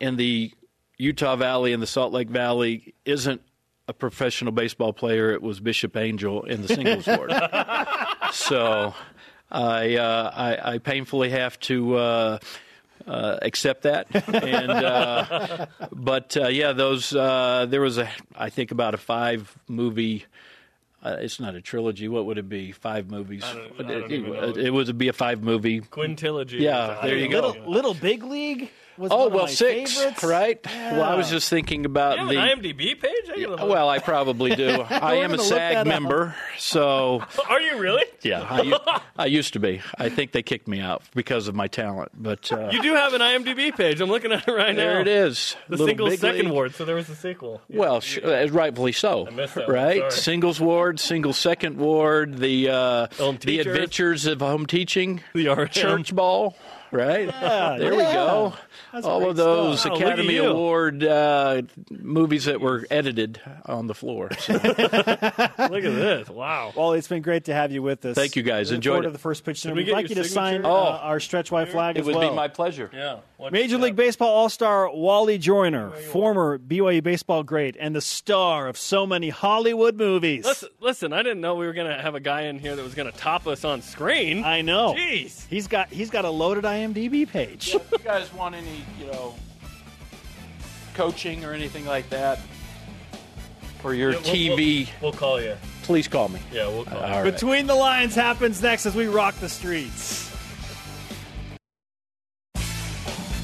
Speaker 8: in the Utah Valley and the Salt Lake Valley isn't a professional baseball player. It was Bishop Angel in the singles ward. so I, uh, I I painfully have to. Uh, uh, accept that, and uh, but uh, yeah, those uh, there was a I think about a five movie. Uh, it's not a trilogy. What would it be? Five movies.
Speaker 2: don't- I don't
Speaker 8: it,
Speaker 2: even
Speaker 8: it, it would be a five movie.
Speaker 2: Quintilogy.
Speaker 8: Yeah, there you go.
Speaker 1: Little, Little Big League was
Speaker 8: Oh
Speaker 1: one of
Speaker 8: well,
Speaker 1: my
Speaker 8: six,
Speaker 1: favorites.
Speaker 8: right? Well, I was just thinking about
Speaker 2: You have
Speaker 8: the.
Speaker 2: an IMDb page? I gotta look.
Speaker 8: well, I probably do. I am a
Speaker 1: gonna look that
Speaker 8: SAG
Speaker 1: up.
Speaker 8: member, so
Speaker 2: Are you really?
Speaker 8: yeah, I used to be. I think they kicked me out because of my talent, but uh,
Speaker 2: You do have an IMDb page. I'm looking at it right now.
Speaker 8: there it is.
Speaker 2: The
Speaker 8: Little
Speaker 2: singles second
Speaker 8: league.
Speaker 2: ward. So there was a sequel.
Speaker 8: Well, sh- uh, rightfully so,
Speaker 2: missed that
Speaker 8: right?
Speaker 2: sorry.
Speaker 8: Singles ward, single second ward, the uh, the adventures of home teaching,
Speaker 2: The RM.
Speaker 8: church ball, right? there we go.
Speaker 1: That's
Speaker 8: All of those
Speaker 2: stuff. Wow, look at
Speaker 8: Academy
Speaker 2: you.
Speaker 8: Award uh, movies that were edited on the floor. So,
Speaker 2: Look at this. Wow.
Speaker 1: Well, it's been great to have you with us.
Speaker 8: Thank you, guys.
Speaker 1: Look
Speaker 8: Enjoyed it.
Speaker 1: to the first pitch.
Speaker 2: we
Speaker 1: We'd
Speaker 2: get
Speaker 1: like
Speaker 2: your
Speaker 1: you to sign
Speaker 2: signature?
Speaker 1: uh,
Speaker 8: Oh.
Speaker 1: our stretch white flag as well.
Speaker 8: it
Speaker 1: as
Speaker 8: would
Speaker 1: well.
Speaker 8: be my pleasure.
Speaker 2: Yeah. Watch
Speaker 1: Major
Speaker 2: that.
Speaker 1: League Baseball All Star Wally Joyner, former BYU baseball great, and the star of so many Hollywood movies.
Speaker 2: Listen, listen, I didn't know we were going to have a guy in here that was going to top us on screen.
Speaker 1: I know.
Speaker 2: Jeez.
Speaker 1: He's got he's got a loaded IMDb page.
Speaker 8: If you guys want any, you know, coaching or anything like that for your
Speaker 2: Yeah, we'll-
Speaker 8: TV
Speaker 2: We'll call you.
Speaker 8: please call me.
Speaker 2: Yeah, we'll call.
Speaker 8: All right.
Speaker 1: Between the Lines happens next as we rock the streets.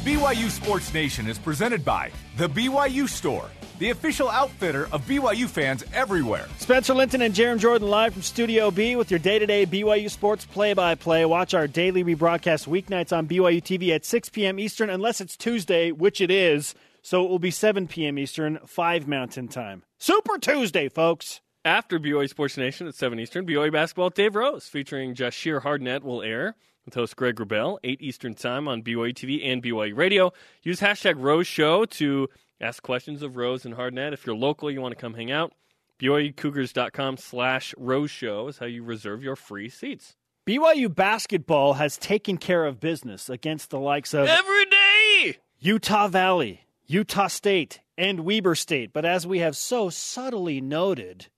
Speaker 6: BYU Sports Nation is presented by The BYU Store, the official outfitter of BYU fans everywhere.
Speaker 1: Spencer Linton and Jarom Jordan live from Studio B with your day to day BYU sports play by play. Watch our daily rebroadcast weeknights on BYU TV at 6 p.m. Eastern, unless it's Tuesday, which it is. So it will be 7 p.m. Eastern, 5 Mountain Time. Super Tuesday, folks.
Speaker 2: After BYU Sports Nation at 7 Eastern, BYU Basketball Dave Rose featuring Jahshire Hardnett will air with host Greg Wrubell, 8 Eastern Time on BYU TV and BYU Radio. Use hashtag Rose Show to ask questions of Rose and Hardnett. If you're local, you want to come hang out, BYUCougars.com slash Rose Show is how you reserve your free seats.
Speaker 1: BYU basketball has taken care of business against the likes of
Speaker 2: Every day!
Speaker 1: Utah Valley, Utah State, and Weber State. But as we have so subtly noted,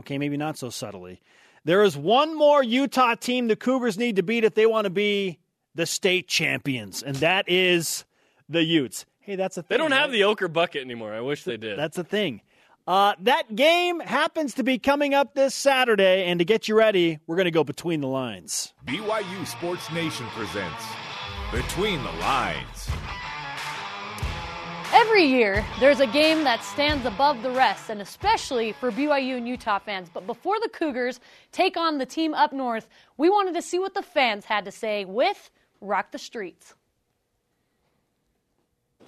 Speaker 1: okay, maybe not so subtly, there is one more Utah team the Cougars need to beat if they want to be the state champions, and that is the Utes. Hey, that's a thing.
Speaker 2: They don't have the Oquirrh Bucket anymore. I wish they did.
Speaker 1: That's a thing. Uh, that game happens to be coming up this Saturday, and to get you ready, we're going to go between the lines.
Speaker 3: BYU Sports Nation presents Between the Lines.
Speaker 9: Every year, there's a game that stands above the rest, and especially for BYU and Utah fans. But before the Cougars take on the team up north, we wanted to see what the fans had to say with Rock the Streets.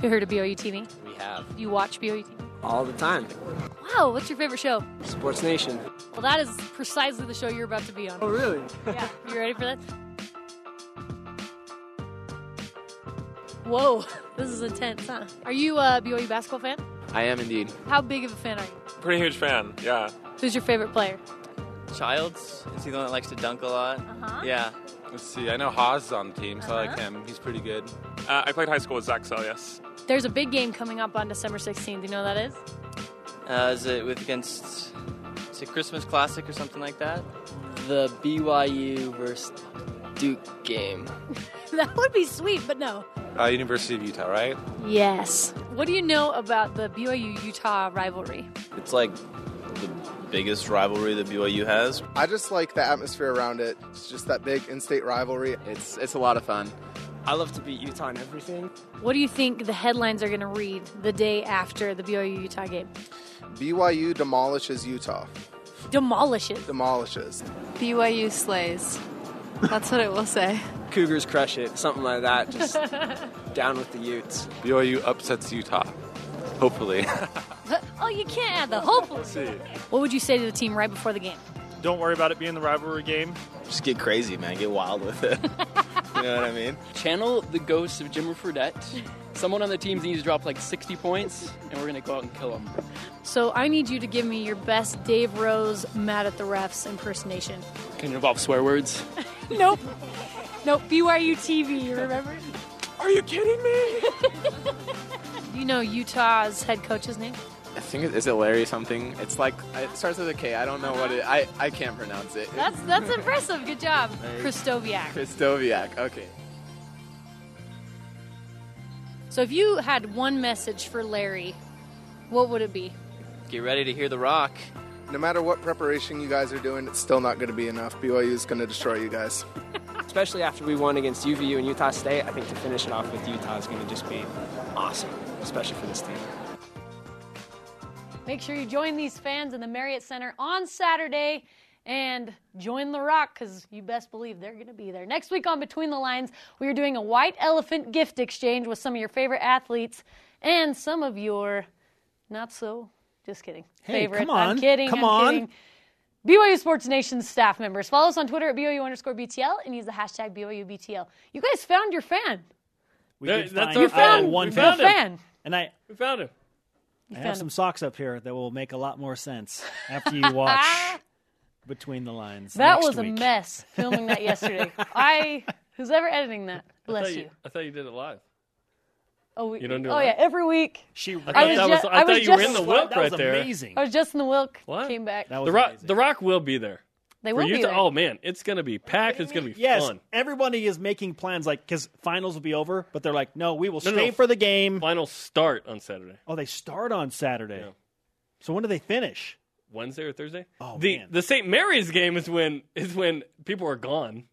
Speaker 9: You heard of BYU TV?
Speaker 10: We have.
Speaker 9: You watch BYU TV?
Speaker 10: All the time.
Speaker 9: Wow, what's your favorite show?
Speaker 10: Sports Nation.
Speaker 9: Well, that is precisely the show you're about to be on.
Speaker 10: Oh, really?
Speaker 9: Yeah, you ready for that? Whoa, this is intense, huh? Are you a BYU basketball fan?
Speaker 10: I am indeed.
Speaker 9: How big of a fan are you?
Speaker 11: Pretty huge fan, yeah.
Speaker 9: Who's your favorite player?
Speaker 12: Childs. Is he the one that likes to dunk a lot?
Speaker 9: Uh-huh.
Speaker 12: Yeah.
Speaker 11: Let's see, I know Haws is on the team, so I like
Speaker 9: Uh-huh.
Speaker 11: him. He's pretty good. Uh, I played high school with Zach, so yes.
Speaker 9: There's a big game coming up on December 16th. Do you know what that is?
Speaker 12: Uh, is it with against? Is it Christmas Classic or something like that?
Speaker 10: The BYU versus Duke game.
Speaker 9: that would be sweet, but no.
Speaker 11: Uh, University of Utah, right?
Speaker 9: Yes. What do you know about the BYU Utah rivalry?
Speaker 13: It's like the biggest rivalry that BYU has.
Speaker 14: I just like the atmosphere around it. It's just that big in-state rivalry.
Speaker 10: It's it's a lot of fun. I love to beat Utah in everything.
Speaker 9: What do you think the headlines are going to read the day after the BYU Utah game?
Speaker 14: BYU demolishes Utah.
Speaker 9: Demolishes.
Speaker 14: Demolishes.
Speaker 15: BYU slays. That's what it will say.
Speaker 10: Cougars crush it, something like that. Just down with the Utes.
Speaker 11: BYU upsets Utah. Hopefully.
Speaker 9: oh, you can't add the hopefully. What would you say to the team right before the game?
Speaker 16: Don't worry about it being the rivalry game.
Speaker 13: Just get crazy, man. Get wild with it. you know what I mean?
Speaker 17: Channel the ghost of Jimmer Fredette. Someone on the team needs to drop like 60 points, and we're going to go out and kill them.
Speaker 9: So I need you to give me your best Dave Rose mad at the refs impersonation.
Speaker 17: Can it involve swear words?
Speaker 9: nope. Nope. BYU TV, you remember?
Speaker 11: Are you kidding me?
Speaker 9: Do you know Utah's head coach's name?
Speaker 10: I think it, is it Larry something? It's like it starts with a K. I don't know what it. I I can't pronounce it.
Speaker 9: That's that's impressive. Good job,
Speaker 10: Larry.
Speaker 9: Krystkowiak.
Speaker 10: Krystkowiak. Okay.
Speaker 9: So if you had one message for Larry, what would it be?
Speaker 12: Get ready to hear the rock.
Speaker 14: No matter what preparation you guys are doing, it's still not going to be enough. BYU is going to destroy you guys.
Speaker 10: Especially after we won against UVU and Utah State, I think to finish it off with Utah is going to just be awesome, especially for this team.
Speaker 9: Make sure you join these fans in the Marriott Center on Saturday and join the rock because you best believe they're going to be there. Next week on Between the Lines, we are doing a white elephant gift exchange with some of your favorite athletes and some of your not so. Just kidding.
Speaker 1: Hey,
Speaker 9: favorite.
Speaker 1: come on.
Speaker 9: I'm kidding.
Speaker 1: Come
Speaker 9: I'm
Speaker 1: on.
Speaker 9: kidding. BYU Sports Nation staff members. Follow us on Twitter at BYU underscore BTL and use the hashtag BYUBTL. You guys found your fan.
Speaker 1: We
Speaker 2: That-
Speaker 1: did
Speaker 2: that's
Speaker 1: find
Speaker 2: our
Speaker 1: uh,
Speaker 2: fan.
Speaker 1: one
Speaker 2: We
Speaker 1: fan.
Speaker 2: found
Speaker 9: fan.
Speaker 1: And I,
Speaker 2: We found him.
Speaker 1: I
Speaker 9: found
Speaker 1: have
Speaker 9: him.
Speaker 1: some socks up here that will make a lot more sense after you watch Between the Lines.
Speaker 9: That
Speaker 1: next
Speaker 9: was a mess filming that yesterday. I who's ever editing that,
Speaker 2: I
Speaker 9: bless you.
Speaker 2: I thought you did it live.
Speaker 9: Oh, we,
Speaker 2: You don't do
Speaker 9: oh
Speaker 2: live?
Speaker 9: yeah, every week.
Speaker 1: She
Speaker 2: I thought,
Speaker 9: I was
Speaker 2: that
Speaker 9: ju-
Speaker 2: was,
Speaker 9: I
Speaker 2: I
Speaker 9: was
Speaker 2: thought you were
Speaker 9: just-
Speaker 2: in the Wilk
Speaker 1: that
Speaker 2: right
Speaker 1: was
Speaker 2: there.
Speaker 1: amazing.
Speaker 9: I was just in the Wilk.
Speaker 2: What?
Speaker 9: Came back.
Speaker 1: That was
Speaker 2: The Rock,
Speaker 1: amazing.
Speaker 2: the Rock will be there.
Speaker 9: They
Speaker 2: For
Speaker 9: will be
Speaker 2: Utah,
Speaker 9: there.
Speaker 2: oh man, it's gonna be packed. It's gonna be
Speaker 1: Yes,
Speaker 2: fun.
Speaker 1: everybody is making plans like because finals will be over, but they're like, no, we will
Speaker 2: No, no,
Speaker 1: stay
Speaker 2: no.
Speaker 1: for the game.
Speaker 2: Finals start on Saturday.
Speaker 1: Oh, they start on Saturday.
Speaker 2: Yeah.
Speaker 1: So when do they finish?
Speaker 2: Wednesday or Thursday.
Speaker 1: Oh,
Speaker 2: the
Speaker 1: man.
Speaker 2: the St. Mary's game is when is when people are gone.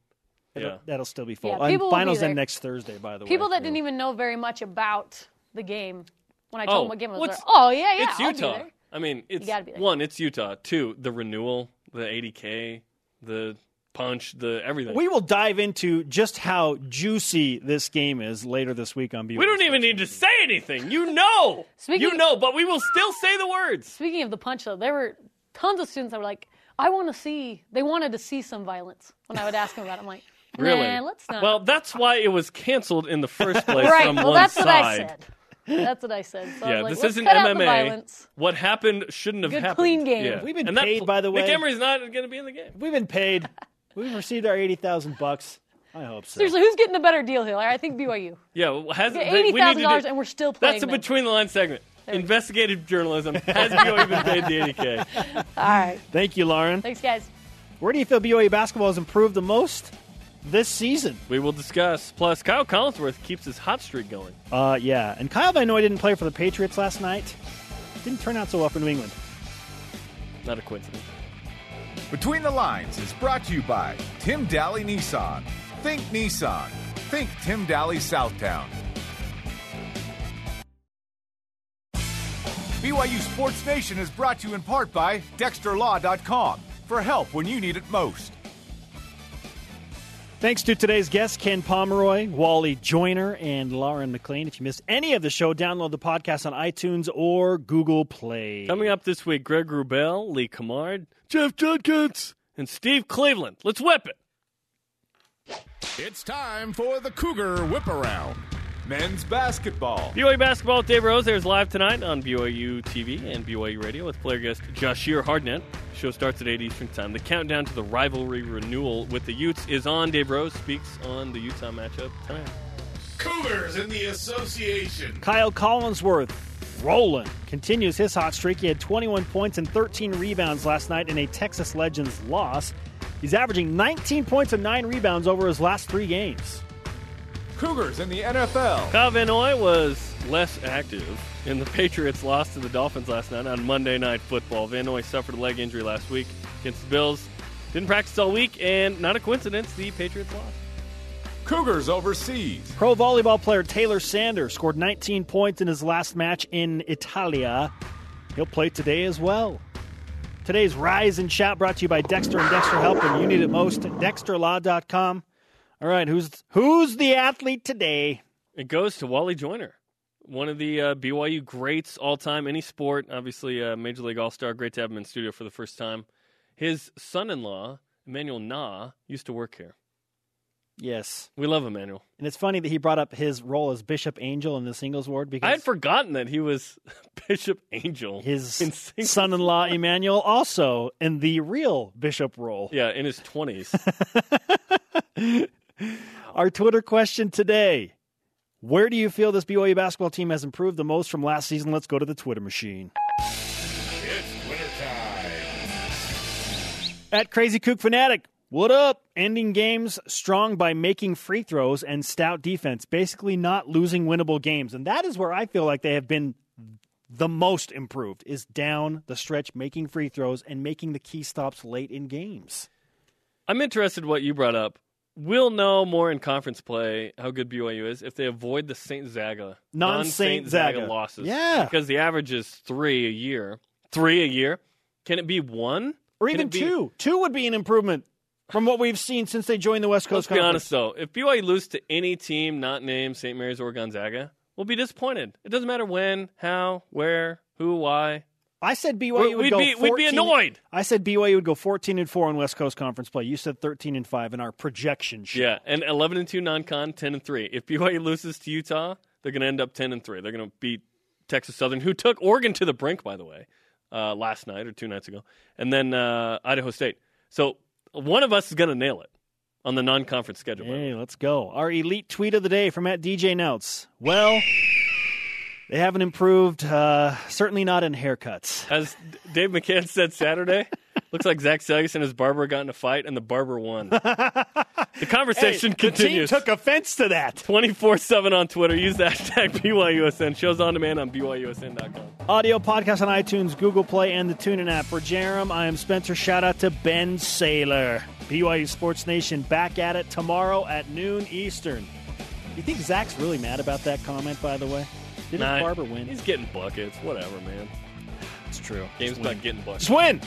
Speaker 1: That'll,
Speaker 2: Yeah.
Speaker 1: that'll still be full.
Speaker 9: Yeah,
Speaker 1: And
Speaker 9: people will be
Speaker 1: finals
Speaker 9: there.
Speaker 1: end next Thursday, by the
Speaker 9: People
Speaker 1: way.
Speaker 9: People that didn't even know very much about the game when I told
Speaker 2: Oh,
Speaker 9: them what game it was.
Speaker 2: what's-
Speaker 9: Oh yeah, yeah.
Speaker 2: it's
Speaker 9: I'll be
Speaker 2: Utah.
Speaker 9: there."
Speaker 2: I mean, it's
Speaker 9: gotta be there.
Speaker 2: one. It's Utah. Two, the renewal, the 80k, the punch, the everything.
Speaker 1: We will dive into just how juicy this game is later this week on BYU.
Speaker 2: We don't even need to say anything. You know,
Speaker 9: Speaking-
Speaker 2: you know, but we will still say the words.
Speaker 9: Speaking of the punch, though, there were tons of students that were like, "I want to see." They wanted to see some violence when I would ask them about. it. I'm like,
Speaker 2: Really?
Speaker 9: Nah, let's not.
Speaker 2: Well, that's why it was canceled in the first place
Speaker 9: right.
Speaker 2: from
Speaker 9: well,
Speaker 2: one
Speaker 9: that's
Speaker 2: side.
Speaker 9: what I said. That's what I said. So I
Speaker 2: yeah,
Speaker 9: was like,
Speaker 2: this
Speaker 9: let's
Speaker 2: isn't
Speaker 9: cut out the
Speaker 2: MMA.
Speaker 9: violence.
Speaker 2: What happened shouldn't have
Speaker 9: Good,
Speaker 2: happened.
Speaker 9: clean game.
Speaker 2: Yeah.
Speaker 1: We've been
Speaker 2: And that
Speaker 1: paid,
Speaker 2: pl-
Speaker 1: by the way.
Speaker 2: Nick Emery's not going to be in the game.
Speaker 1: We've been paid. We've received our eighty thousand bucks. I hope so.
Speaker 9: Seriously, who's getting the better deal here? I think BYU.
Speaker 2: Yeah, well, has
Speaker 9: Okay,
Speaker 2: they- we need to
Speaker 9: $80,000 and we're still playing
Speaker 2: That's a
Speaker 9: them.
Speaker 2: between the lines segment. Investigative journalism. Has BYU been paid the 80k?
Speaker 9: All right.
Speaker 1: Thank you, Lauren.
Speaker 9: Thanks, guys.
Speaker 1: Where do you feel BYU basketball has improved the most this season?
Speaker 2: We will discuss. Plus, Kyle Collinsworth keeps his hot streak going.
Speaker 1: Uh, yeah. And Kyle Van Noy didn't play for the Patriots last night. Didn't turn out so well for New England.
Speaker 2: Not a coincidence.
Speaker 6: Between the Lines is brought to you by Tim Daly Nissan. Think Nissan. Think Tim Daly Southtown. BYU Sports Nation is brought to you in part by DexterLaw.com for help when you need it most.
Speaker 1: Thanks to today's guests, Ken Pomeroy, Wally Joyner, and Lauren McLean. If you missed any of the show, download the podcast on iTunes or Google Play.
Speaker 2: Coming up this week, Greg Wrubell, Lee Cummard, Jeff Judkins, and Steve Cleveland. Let's whip it.
Speaker 3: It's time for the Cougar Whip Around.
Speaker 6: Men's basketball.
Speaker 2: BYU basketball with Dave Rose is live tonight on BYU TV and BYU Radio with player guest Jahshire Hardnett. Show starts at 8 Eastern Time. The countdown to the rivalry renewal with the Utes is on. Dave Rose speaks on the Utah matchup tonight.
Speaker 3: Cougars in the association.
Speaker 1: Kyle Collinsworth, rolling, continues his hot streak. He had 21 points and 13 rebounds last night in a Texas Legends loss. He's averaging 19 points and 9 rebounds over his last three games.
Speaker 6: Cougars in the NFL.
Speaker 2: Kyle Van Noy was less active in the Patriots' loss to the Dolphins last night on Monday Night Football. Van Noy suffered a leg injury last week against the Bills. Didn't practice all week, and not a coincidence, the Patriots lost.
Speaker 6: Cougars overseas.
Speaker 1: Pro volleyball player Taylor Sanders scored 19 points in his last match in Italia. He'll play today as well. Today's Rise and Shout brought to you by Dexter and Dexter Help when you need it most. DexterLaw.com. All right, who's who's the athlete today?
Speaker 2: It goes to Wally Joyner, one of the uh, BYU greats all time, any sport. Obviously, uh, Major League All Star. Great to have him in studio for the first time. His son in law, Emmanuel Na, used to work here.
Speaker 1: Yes.
Speaker 2: We love Emmanuel.
Speaker 1: And it's funny that he brought up his role as Bishop Angel in the singles ward because
Speaker 2: I had forgotten that he was Bishop Angel.
Speaker 1: his son-in-law Emmanuel also in the real bishop role.
Speaker 2: Yeah, in his 20s.
Speaker 1: Our Twitter question today. Where do you feel this BYU basketball team has improved the most from last season? Let's go to the Twitter machine.
Speaker 3: It's wintertime.
Speaker 1: At Crazy Kook Fanatic, what up? Ending games strong by making free throws and stout defense, basically not losing winnable games. And that is where I feel like they have been the most improved is down the stretch making free throws and making the key stops late in games.
Speaker 2: I'm interested in what you brought up. We'll know more in conference play how good BYU is if they avoid the St. Zaga,
Speaker 1: Non-Saint
Speaker 2: non-Saint
Speaker 1: Zaga.
Speaker 2: losses.
Speaker 1: Yeah.
Speaker 2: because the average is three a year. Three a year. Can it be one?
Speaker 1: Or
Speaker 2: Can
Speaker 1: even two. Two would be an improvement from what we've seen since they joined the West Coast
Speaker 2: Let's be honest though. If BYU lose to any team not named St. Mary's or Gonzaga, we'll be disappointed. It doesn't matter when, how, where, who, why.
Speaker 1: I said BYU
Speaker 2: We'd
Speaker 1: would go
Speaker 2: be- we'd be
Speaker 1: 14
Speaker 2: annoyed.
Speaker 1: I said BYU would go 14 and 4 in West Coast Conference play. You said 13 and 5 in our projection show.
Speaker 2: Yeah, and 11 and 2 non-con, 10 and 3. If BYU loses to Utah, they're going to end up 10 and 3. They're going to beat Texas Southern, who took Oregon to the brink, by the way, uh, last night or two nights ago, and then uh, Idaho State. So one of us is going to nail it on the non-conference schedule. by the way.
Speaker 1: Hey, let's go. Our elite tweet of the day from at DJ Nouts. Well, they haven't improved, uh, certainly not in haircuts.
Speaker 2: As Dave McCann said Saturday, looks like Zach Seljaas and his barber got in a fight, and the barber won. the conversation
Speaker 1: hey, continues. The team took offense to that.
Speaker 2: 24 7 on Twitter. Use the hashtag BYUSN. Shows on demand on BYUSN.com.
Speaker 1: Audio podcast on iTunes, Google Play, and the TuneIn app. For Jarom, I am Spencer. Shout out to Ben Saylor. BYU Sports Nation back at it tomorrow at noon Eastern. You think Zach's really mad about that comment, by the way? Didn't Barber win?
Speaker 2: He's getting buckets. Whatever, man.
Speaker 1: It's true.
Speaker 2: Game's about getting buckets.
Speaker 1: Swin! win!